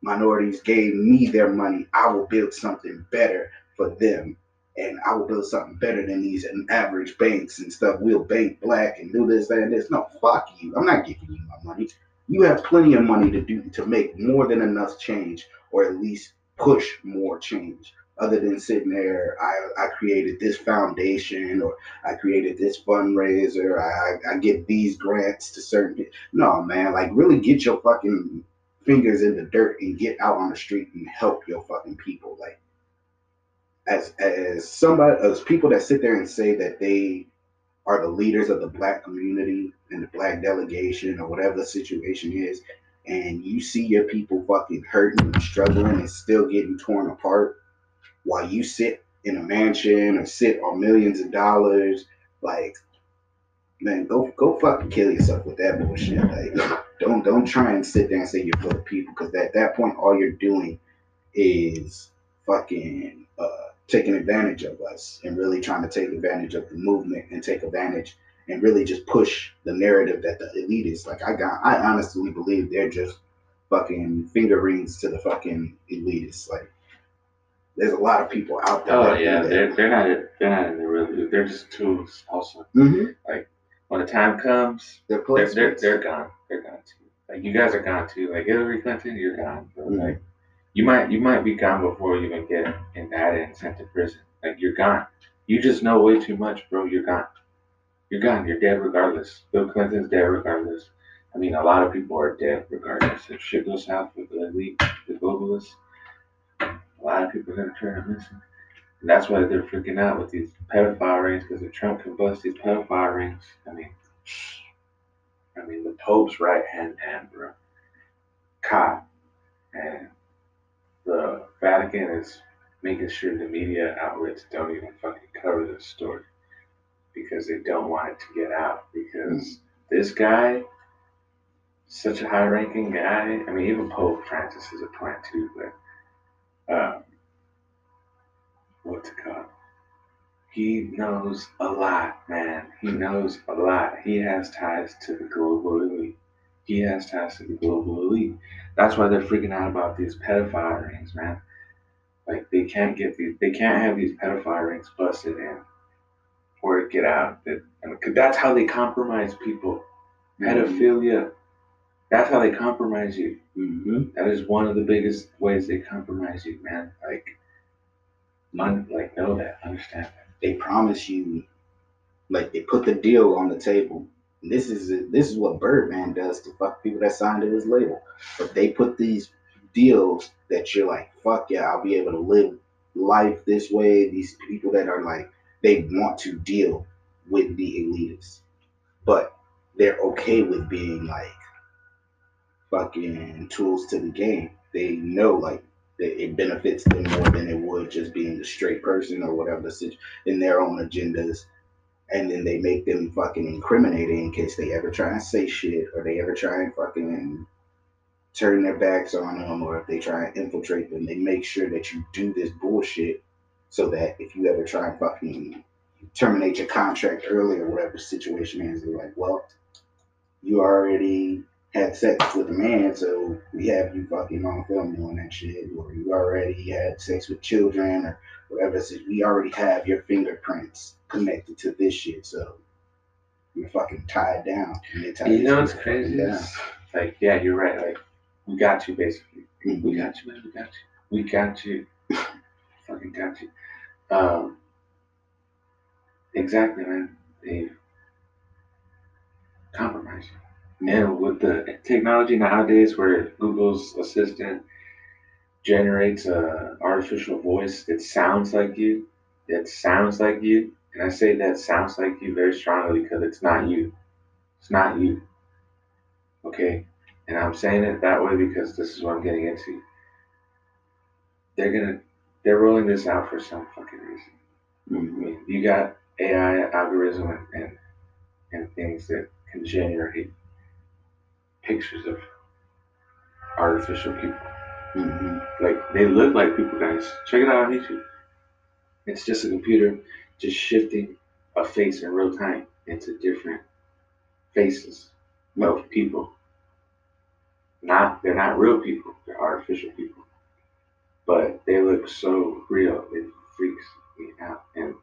minorities gave me their money, I will build something better for them. And I will build something better than these average banks and stuff. We'll bank black and do this, that, and this. No, fuck you. I'm not giving you my money. You have plenty of money to do to make more than enough change, or at least push more change other than sitting there, I, I created this foundation or I created this fundraiser, I, I give these grants to certain. No, man, like really get your fucking fingers in the dirt and get out on the street and help your fucking people. Like as as somebody as people that sit there and say that they are the leaders of the black community and the black delegation or whatever the situation is, and you see your people fucking hurting and struggling and still getting torn apart while you sit in a mansion or sit on millions of dollars, like man, go go fucking kill yourself with that bullshit. Like don't don't try and sit there and say you're for the people because at that point all you're doing is fucking uh, taking advantage of us and really trying to take advantage of the movement and take advantage and really just push the narrative that the elitists like I got I honestly believe they're just fucking finger rings to the fucking elitists. Like there's a lot of people out there. Oh yeah, they're they're not they're not in the real. They're just tools. Also, mm-hmm. When the time comes, They're they're they're, they're gone. They're gone too. Like you guys are gone too. Like Hillary Clinton, you're gone. Bro. Mhm. Like you might you might be gone before you even get indicted and sent to prison. Like you're gone. You just know way too much, bro. You're gone. You're gone. You're dead regardless. Bill Clinton's dead regardless. I mean, a lot of people are dead regardless. If shit goes south with the elite, the globalists, a lot of people are gonna turn missing. And that's why they're freaking out with these pedophile rings, because if Trump can bust these pedophile rings, I mean, I mean, the Pope's right hand man, bro, caught, and the Vatican is making sure the media outlets don't even fucking cover this story because they don't want it to get out. Because this guy, such a high-ranking guy. I mean, even Pope Francis is a plant too, but um, what's called? He knows a lot, man. He knows a lot. He has ties to the global elite. He has ties to the global elite. That's why they're freaking out about these pedophile rings, man. Like they can't get these, they can't have these pedophile rings busted in or get out. That, and 'cause that's how they compromise people. Pedophilia. That's how they compromise you. Mm-hmm. That is one of the biggest ways they compromise you, man. Like, un- like know that, understand that. They promise you, like they put the deal on the table. This is this is what Birdman does to fuck people that signed to his label. But they put these deals that you're like, fuck yeah, I'll be able to live life this way. These people that are like, they want to deal with the elitists, but they're okay with being like fucking tools to the game. They know like it benefits them more than it would just being a straight person or whatever in their own agendas. And then they make them fucking incriminating in case they ever try and say shit or they ever try and fucking turn their backs on them or if they try and infiltrate them, they make sure that you do this bullshit so that if you ever try and fucking terminate your contract early or whatever the situation is, they're like, well, you already had sex with a man, so we have you fucking on film doing that shit, or you already had sex with children or whatever. So we already have your fingerprints connected to this shit, so you're fucking tied down. You know what's crazy? Like, yeah, you're right. Like, we got you basically. We Mhm. got you, man. We got you. We got you. Fucking got you. Um, exactly, man. They compromise you. And with the technology nowadays, where Google's assistant generates a artificial voice that sounds like you, that sounds like you, and I say that sounds like you very strongly because it's not you. It's not you. Okay? And I'm saying it that way because this is what I'm getting into. They're gonna they're rolling this out for some fucking reason. I Mhm. mean, you got AI algorithm and and things that can generate pictures of artificial people. Mhm. Like they look like people, guys. Check it out on YouTube. It's just a computer just shifting a face in real time into different faces of people. Not they're not real people, they're artificial people. But they look so real, it freaks me out. And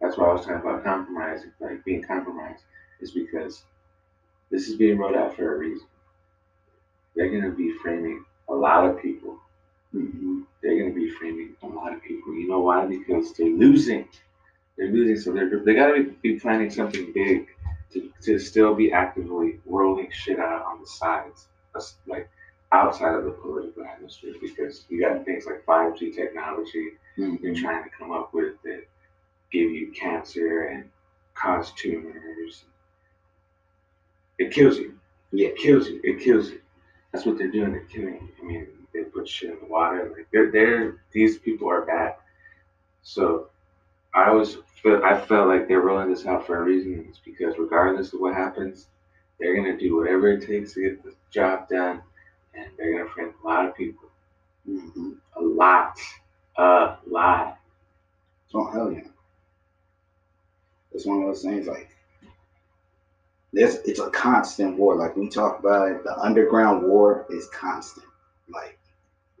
that's why I was talking about compromising, like being compromised, is because this is being rolled out for a reason. They're gonna be framing a lot of people Mhm. they're going to be framing a lot of people. You know why? Because they're losing. They're losing, so they're they got to be, be planning something big to, to still be actively rolling shit out on the sides, like outside of the political atmosphere. Because you got things like 5G technology Mhm. they're trying to come up with that give you cancer and cause tumors. It kills you. Yeah. It kills you. It kills you. That's what they're doing. They're killing. I mean, they put shit in the water. Like they're, they're these people are bad. So I always feel I felt like they're rolling this out for a reason. It's because regardless of what happens, they're gonna do whatever it takes to get the job done, and they're gonna frame a lot of people. Mhm. A lot. A lot. Oh hell yeah. It's one of those things like there's it's a constant war. Like we talk about it, the underground war is constant. Like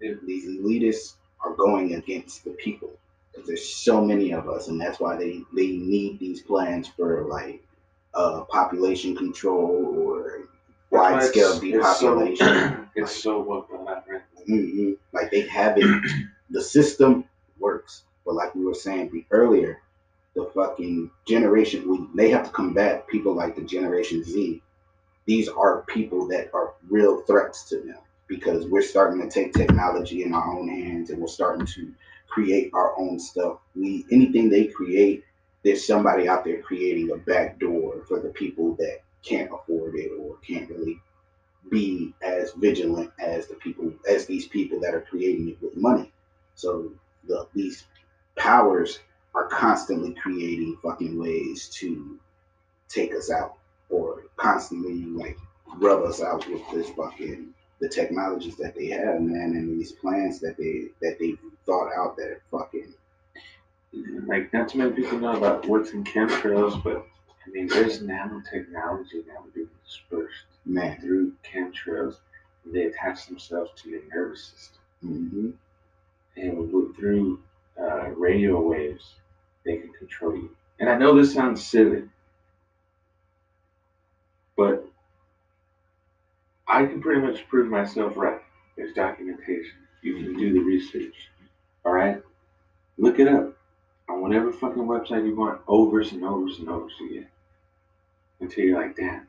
these elitists are going against the people. Because there's so many of us and that's why they, they need these plans for like uh population control or wide scale It's- it's so- depopulation. [clears throat] It's so well thought out, right? hmm Like they have it, the system works. But like we were saying earlier, the fucking generation, we, they have to combat people like the Generation Z. These are people that are real threats to them because we're starting to take technology in our own hands and we're starting to create our own stuff. We anything they create, there's somebody out there creating a back door for the people that can't afford it or can't really be as vigilant as the people as these people that are creating it with money. So the these powers are constantly creating fucking ways to take us out or constantly like rub us out with this fucking the technologies that they have, man, and these plans that they that they thought out that are fucking Like, not too many people know about what's in chemtrails, but I mean, there's nanotechnology now being dispersed man. through chemtrails. They attach themselves to your nervous system. hmm And through uh, radio waves, they can control you. And I know this sounds silly, but I can pretty much prove myself right. There's documentation. You can do the research. All right? Look it up on whatever fucking website you want, overs and overs and overs again. Until you're like, damn,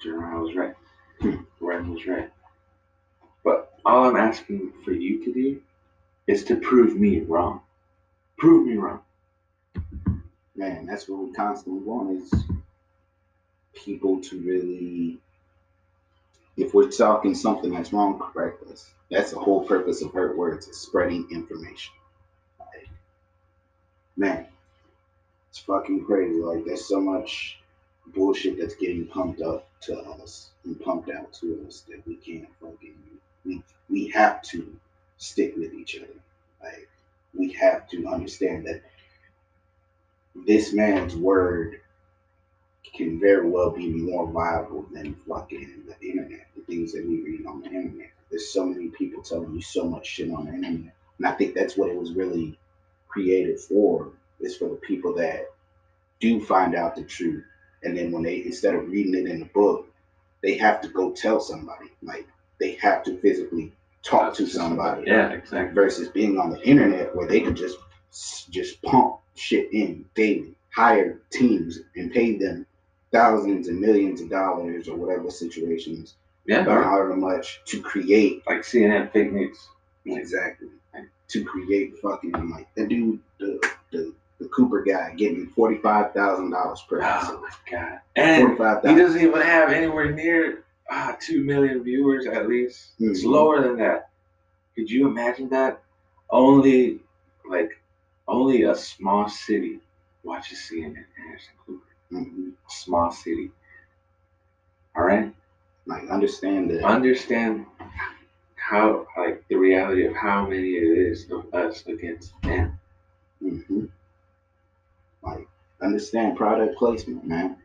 Jerome was right. [laughs] Ren was right. But all I'm asking for you to do is to prove me wrong. Prove me wrong. man, that's what we constantly want is people to really, if we're talking something that's wrong, correct us. That's the whole purpose of hurt words is spreading information. Man, it's fucking crazy. Like there's so much bullshit that's getting pumped up to us and pumped out to us that we can't fucking we we have to stick with each other. Like we have to understand that this man's word can very well be more viable than fucking the internet. The things that we read on the internet. There's so many people telling you so much shit on the internet. And I think that's what it was really created for, is for the people that do find out the truth. And then when they instead of reading it in the book, they have to go tell somebody. Like they have to physically talk to somebody. Yeah, exactly. Versus being on the internet where they can just just pump shit in daily, hire teams and pay them thousands and millions of dollars or whatever situations, Yeah, or however much to create like CNN fake news. exactly to create fucking like the dude the the, the Cooper guy getting forty five thousand dollars per Oh episode. my god! And he doesn't even have anywhere near ah, two million viewers at least. It's Mhm. lower than that. Could you imagine that? Only like only a small city watches CNN Anderson Cooper. Mhm. Small city. All right. Like understand that Understand how like the reality of how many it is of us against them. Mm-hmm. Like, understand product placement, man.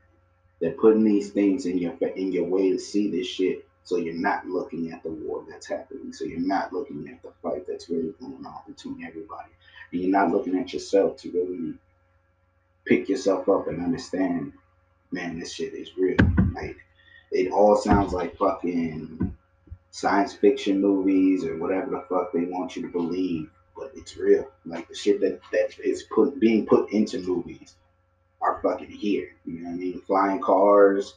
They're putting these things in your in your way to see this shit, so you're not looking at the war that's happening. So you're not looking at the fight that's really going on between everybody, and you're not looking at yourself to really pick yourself up and understand, man, this shit is real. Like, it all sounds like fucking science fiction movies or whatever the fuck they want you to believe but it's real. Like the shit that that is put being put into movies are fucking here. You know what I mean? Flying cars,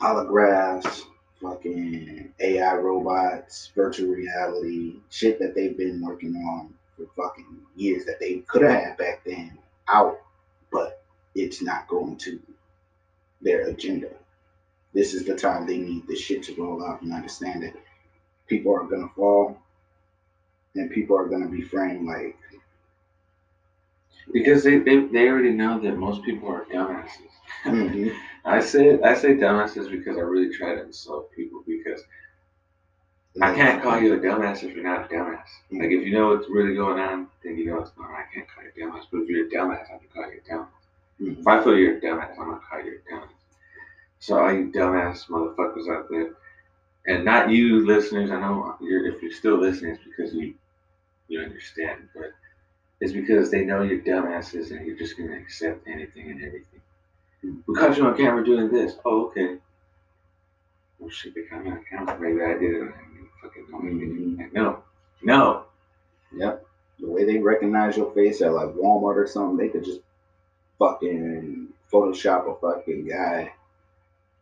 holographs, fucking AI robots, virtual reality, shit that they've been working on for fucking years that they could have had back then out, but it's not going to their agenda. This is the time they need this shit to roll out and understand that people are gonna fall and people are gonna be framed like Because they, they, they already know that most people are dumbasses. mhm, [laughs] I say I say dumbasses because I really try to insult people because I can't call you a dumbass if you're not a dumbass. Like if you know what's really going on, then you know what's going on. I can't call you a dumbass. But if you're a dumbass, I can call you a dumbass. Mhm. If I feel you're a dumbass, I'm gonna call you a dumbass. So all you dumbass motherfuckers out there, and not you listeners, I know you're if you're still listening, it's because you you understand, but it's because they know you're dumbasses and you're just gonna accept anything and everything. Hmm. We caught you on camera doing this. Oh, okay. Oh shit, they caught me on camera. Maybe I did it. I didn't fucking know anything. Like, no, no. Yep. The way they recognize your face at like Walmart or something, they could just fucking Photoshop a fucking guy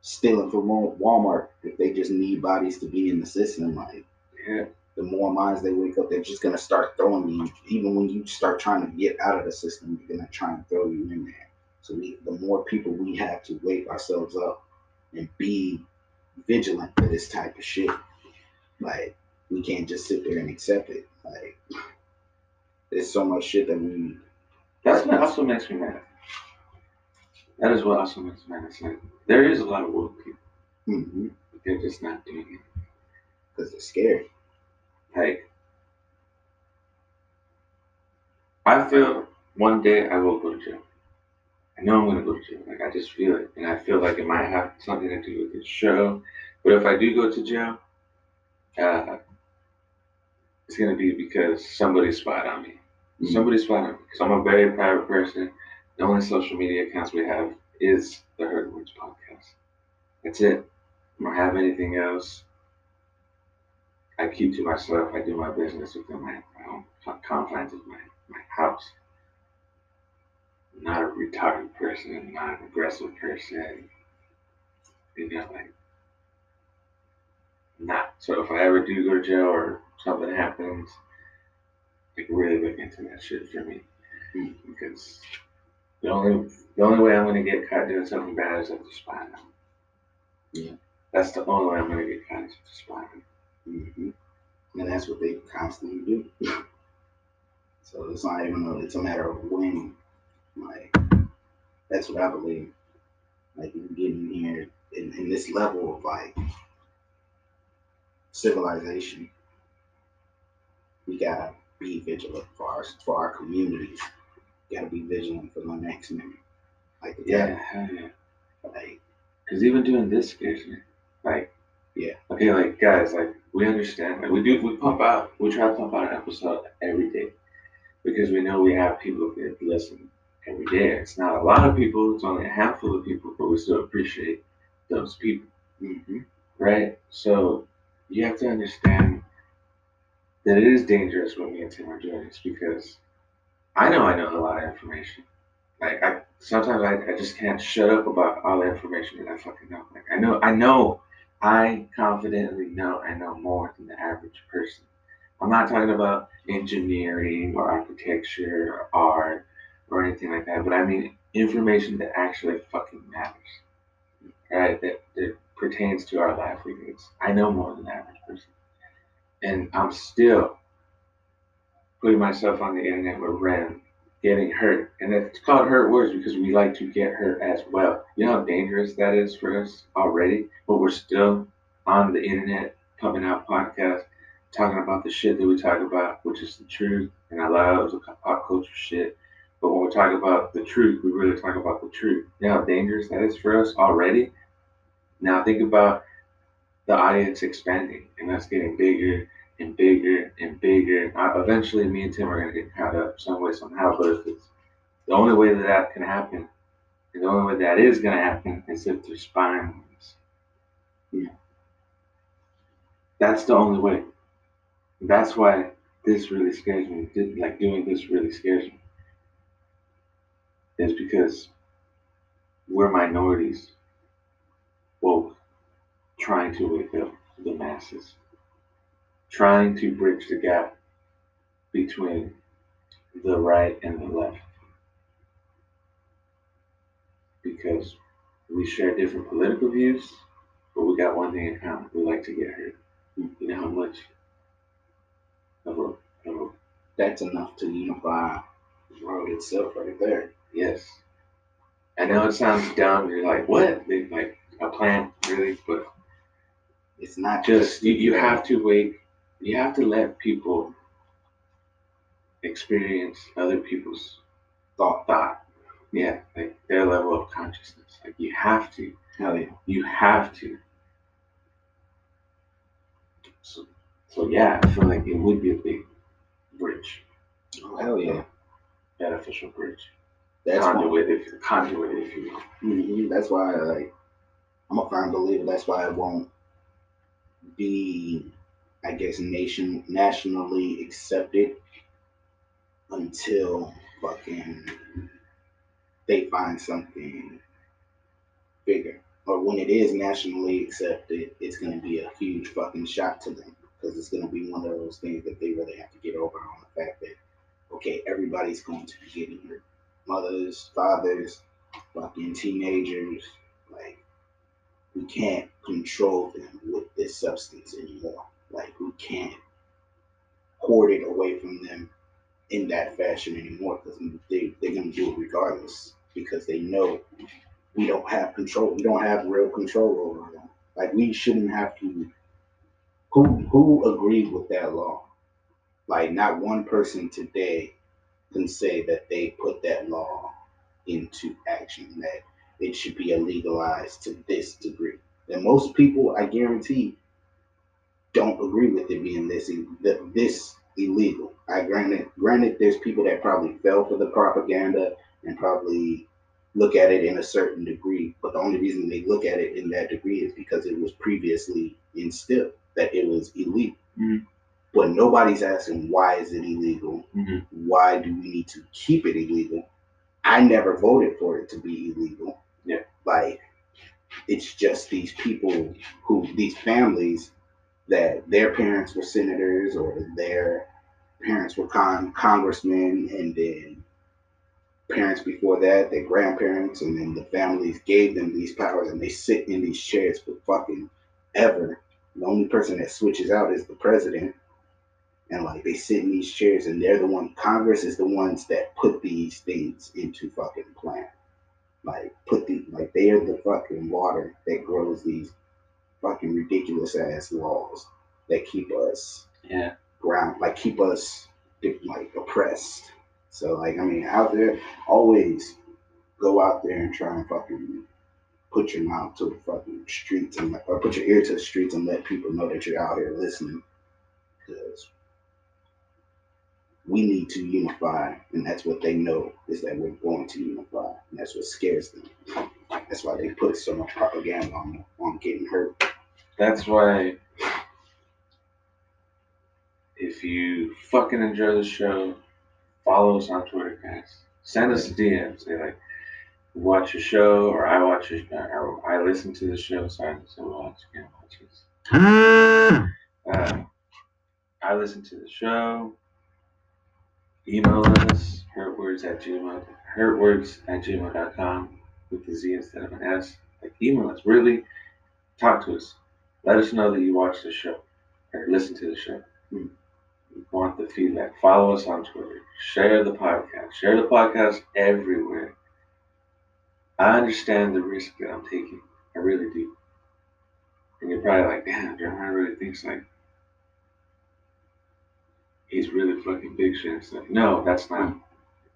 stealing from Walmart if they just need bodies to be in the system. Like Yeah, the more minds they wake up, they're just gonna start throwing you. Even when you start trying to get out of the system, they're gonna try and throw you in there. So we, the more people we have to wake ourselves up and be vigilant for this type of shit, like we can't just sit there and accept it. Like there's so much shit that we. that's what also makes me mad. That is what also makes me mad. It's like there is a lot of woke people, hmm but they're just not doing it. Because they're scared. Like, I feel one day I will go to jail. I know I'm gonna go to jail. Like I just feel it, and I feel like it might have something to do with this show. But if I do go to jail, uh, it's gonna be because somebody spied on me. Mhm. Somebody spied on me because I'm a very private person. The only social media accounts we have is the Herd Words podcast. That's it. I don't have anything else. I keep to myself. I do my business within my, my own confines of my, my house. I'm not a retarded person. I'm not an aggressive person. You know, like, not. So if I ever do go to jail or something happens, like really look into that shit for me. Mm. Because the only the only way I'm gonna get caught doing something bad is if the spy on me. Yeah. That's the only way I'm gonna get caught is if the spy on me. Hmm And that's what they constantly do. [laughs] so it's not even a, it's a matter of when. Like that's what I believe. Like you getting here in, in this level of like civilization, we gotta be vigilant for our for our communities. gotta be vigilant for the next man. Like Yeah, yeah. like Because even doing this scares me. Like, Yeah. okay, like guys, like we understand. Like we do, we pump out, we try to pump out an episode every day because we know we have people that listen every day. It's not a lot of people; it's only a handful of people, but we still appreciate those people, Mm-hmm. right? So you have to understand that it is dangerous what me and Tim are doing. It's because I know I know a lot of information. Like I sometimes I, I just can't shut up about all the information that I fucking know. Like I know I know I confidently know I know more than the average person. I'm not talking about engineering or architecture or art or anything like that, but I mean information that actually fucking matters. Right? That, that pertains to our livelihoods. I know more than the average person. And I'm still putting myself on the internet with Ren getting hurt. And it's called hurt words because we like to get hurt as well. You know how dangerous that is for us already? But we're still on the internet pumping out podcasts, talking about the shit that we talk about, which is the truth. And I love the pop culture shit. But when we talk about the truth, we really talk about the truth. You know how dangerous that is for us already? Now think about the audience expanding and us getting bigger and bigger and bigger. Uh, eventually, me and Tim are gonna get caught up some way somehow. But if it's the only way that that can happen, and the only way that is gonna happen is if there's spying on us. Yeah. That's the only way. That's why this really scares me. Like doing this really scares me. Is because we're minorities, both trying to wake up the masses trying to bridge the gap between the right and the left. Because we share different political views, but we got one thing in common. We like to get hurt. You know how much of a, of a That's enough to unify the world itself right there. yes. I know it sounds dumb. You're like, what? They, like a plan, really? But It's not just you, you have to wait you have to let people experience other people's thought thought. Yeah like their level of consciousness. Like you have to. Hell yeah. you have to. So, so yeah i feel like it would be a big bridge. Oh, hell yeah. beneficial bridge. That's why, conduit if conduit if you will. Mhm, that's why like I'm a firm believer. That's why it won't be, I guess, nation nationally accepted until fucking they find something bigger. Or when it is nationally accepted, it's gonna be a huge fucking shock to them because it's gonna be one of those things that they really have to get over on the fact that okay, everybody's going to be getting hurt. Mothers, fathers, fucking teenagers, like we can't control them with this substance anymore. Like we can't hoard it away from them in that fashion anymore because they, they're gonna do it regardless because they know we don't have control. We don't have real control over them. Like we shouldn't have to. Who who agreed with that law? Like not one person today can say that they put that law into action. That it should be illegalized to this degree. And most people, I guarantee, don't agree with it being this this illegal. I granted, granted, there's people that probably fell for the propaganda and probably look at it in a certain degree. But the only reason they look at it in that degree is because it was previously instilled that it was illegal. Mhm. But nobody's asking why is it illegal? Mm-hmm. Why do we need to keep it illegal? I never voted for it to be illegal. Yeah. Like it's just these people who these families that their parents were senators or their parents were con- congressmen and then parents before that their grandparents and then the families gave them these powers and they sit in these chairs for fucking ever. The only person that switches out is the president. And like they sit in these chairs and they're the one congress is the ones that put these things into fucking plan. Like put the like they are the fucking water that grows these fucking ridiculous ass laws that keep us yeah ground like keep us like oppressed so like i mean out there always go out there and try and fucking put your mouth to the fucking streets and or put your ear to the streets and let people know that you're out here listening. Because we need to unify, and that's what they know is that we're going to unify, and that's what scares them. That's why they put so much propaganda on on getting hurt. That's why if you fucking enjoy the show, follow us on Twitter, guys. Send us a DM. Say like, watch a show, or I watch a, or I listen to the show. Sorry, so watch can't watch this. Uh, I listen to the show. Email us hurtwords at gmail hurtwords at gmail.com with the Z instead of an S. Like email us. Really talk to us. Let us know that you watch the show or listen to the show. Hmm. We want the feedback. Follow us on Twitter. Share the podcast. Share the podcast everywhere. I understand the risk that I'm taking. I really do. And you're probably like, damn, Jeremiah really thinks like he's really fucking big shit and stuff. No, that's not.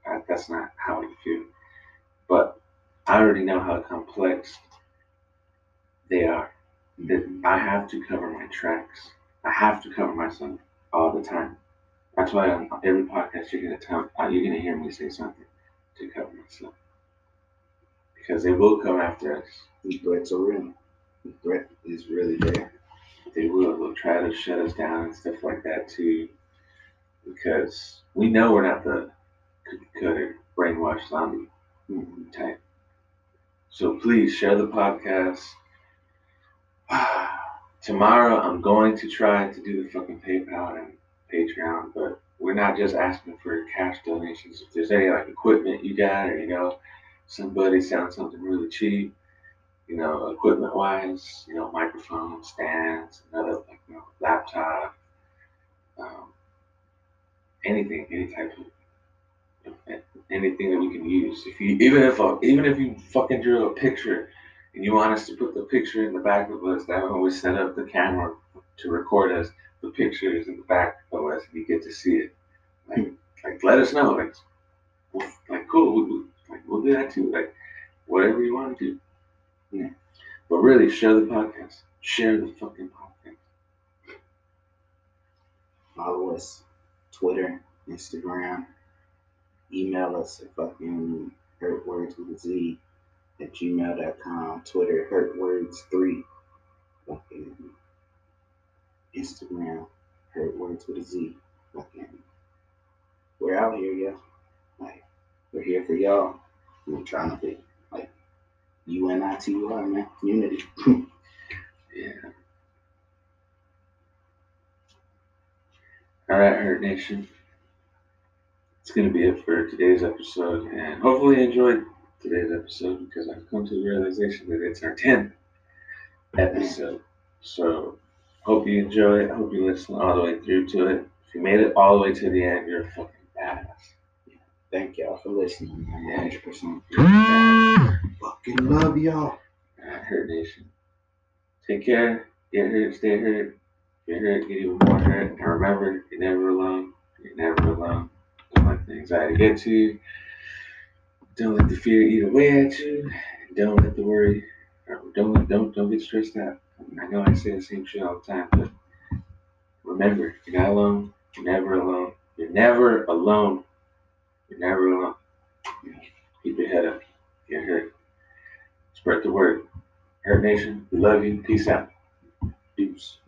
that- That's not how I feel. But I already know how complex they are. That I have to cover my tracks. I have to cover myself all the time. That's why on every podcast you're gonna tell, uh, you're gonna hear me say something to cover myself because they will come after us. The threats are real. The threat is really there. They will. They'll try to shut us down and stuff like that too, because we know we're not the cookie cutter brainwashed zombie type. So please share the podcast. Tomorrow I'm going to try to do the fucking PayPal and Patreon, but we're not just asking for cash donations. If there's any like equipment you got, or you know, somebody selling something really cheap, you know, equipment wise, you know, microphone stands, another like you know, laptop, um, anything, any type of anything that we can use. If you even if uh, even if you fucking drew a picture and you want us to put the picture in the back of us, that when we set up the camera to record us, the picture is in the back of us and you get to see it. Like hmm. like let us know. Like like cool, we, we, like we'll do that too. Like whatever you want to do. Yeah. But really share the podcast. Share the fucking podcast. Follow us, Twitter, Instagram. Email us at fucking hurtwords with a Z at gmail.com. Twitter, hurtwords3. Fucking Instagram, hurtwords with a Z. Fucking, we're out here, yeah. Like, we're here for y'all. We're trying to be like UNITY, man. Unity. [laughs] Yeah. All right, Hurt Nation. It's going to be it for today's episode, and hopefully you enjoyed today's episode because I've come to the realization that it's our 10th episode. So, hope you enjoy it. Hope you listen all the way through to it. If you made it all the way to the end, you're a fucking badass. Thank y'all for listening. man. 100%. You're a badass. Fucking love y'all. All right, Hurt Nation. Take care. Get hurt, stay hurt. Get hurt, get even more hurt. And remember, you're never alone. You're never alone. Don't let the anxiety get to you. Don't let the fear eat away at you. Don't let the worry. Or don't don't don't get stressed out. I know I say the same shit all the time, but remember, you're not alone. You're never alone. You're never alone. You're never alone. Keep your head up. Get hurt. Spread the word. Hurt Nation, we love you. Peace out. Deuce.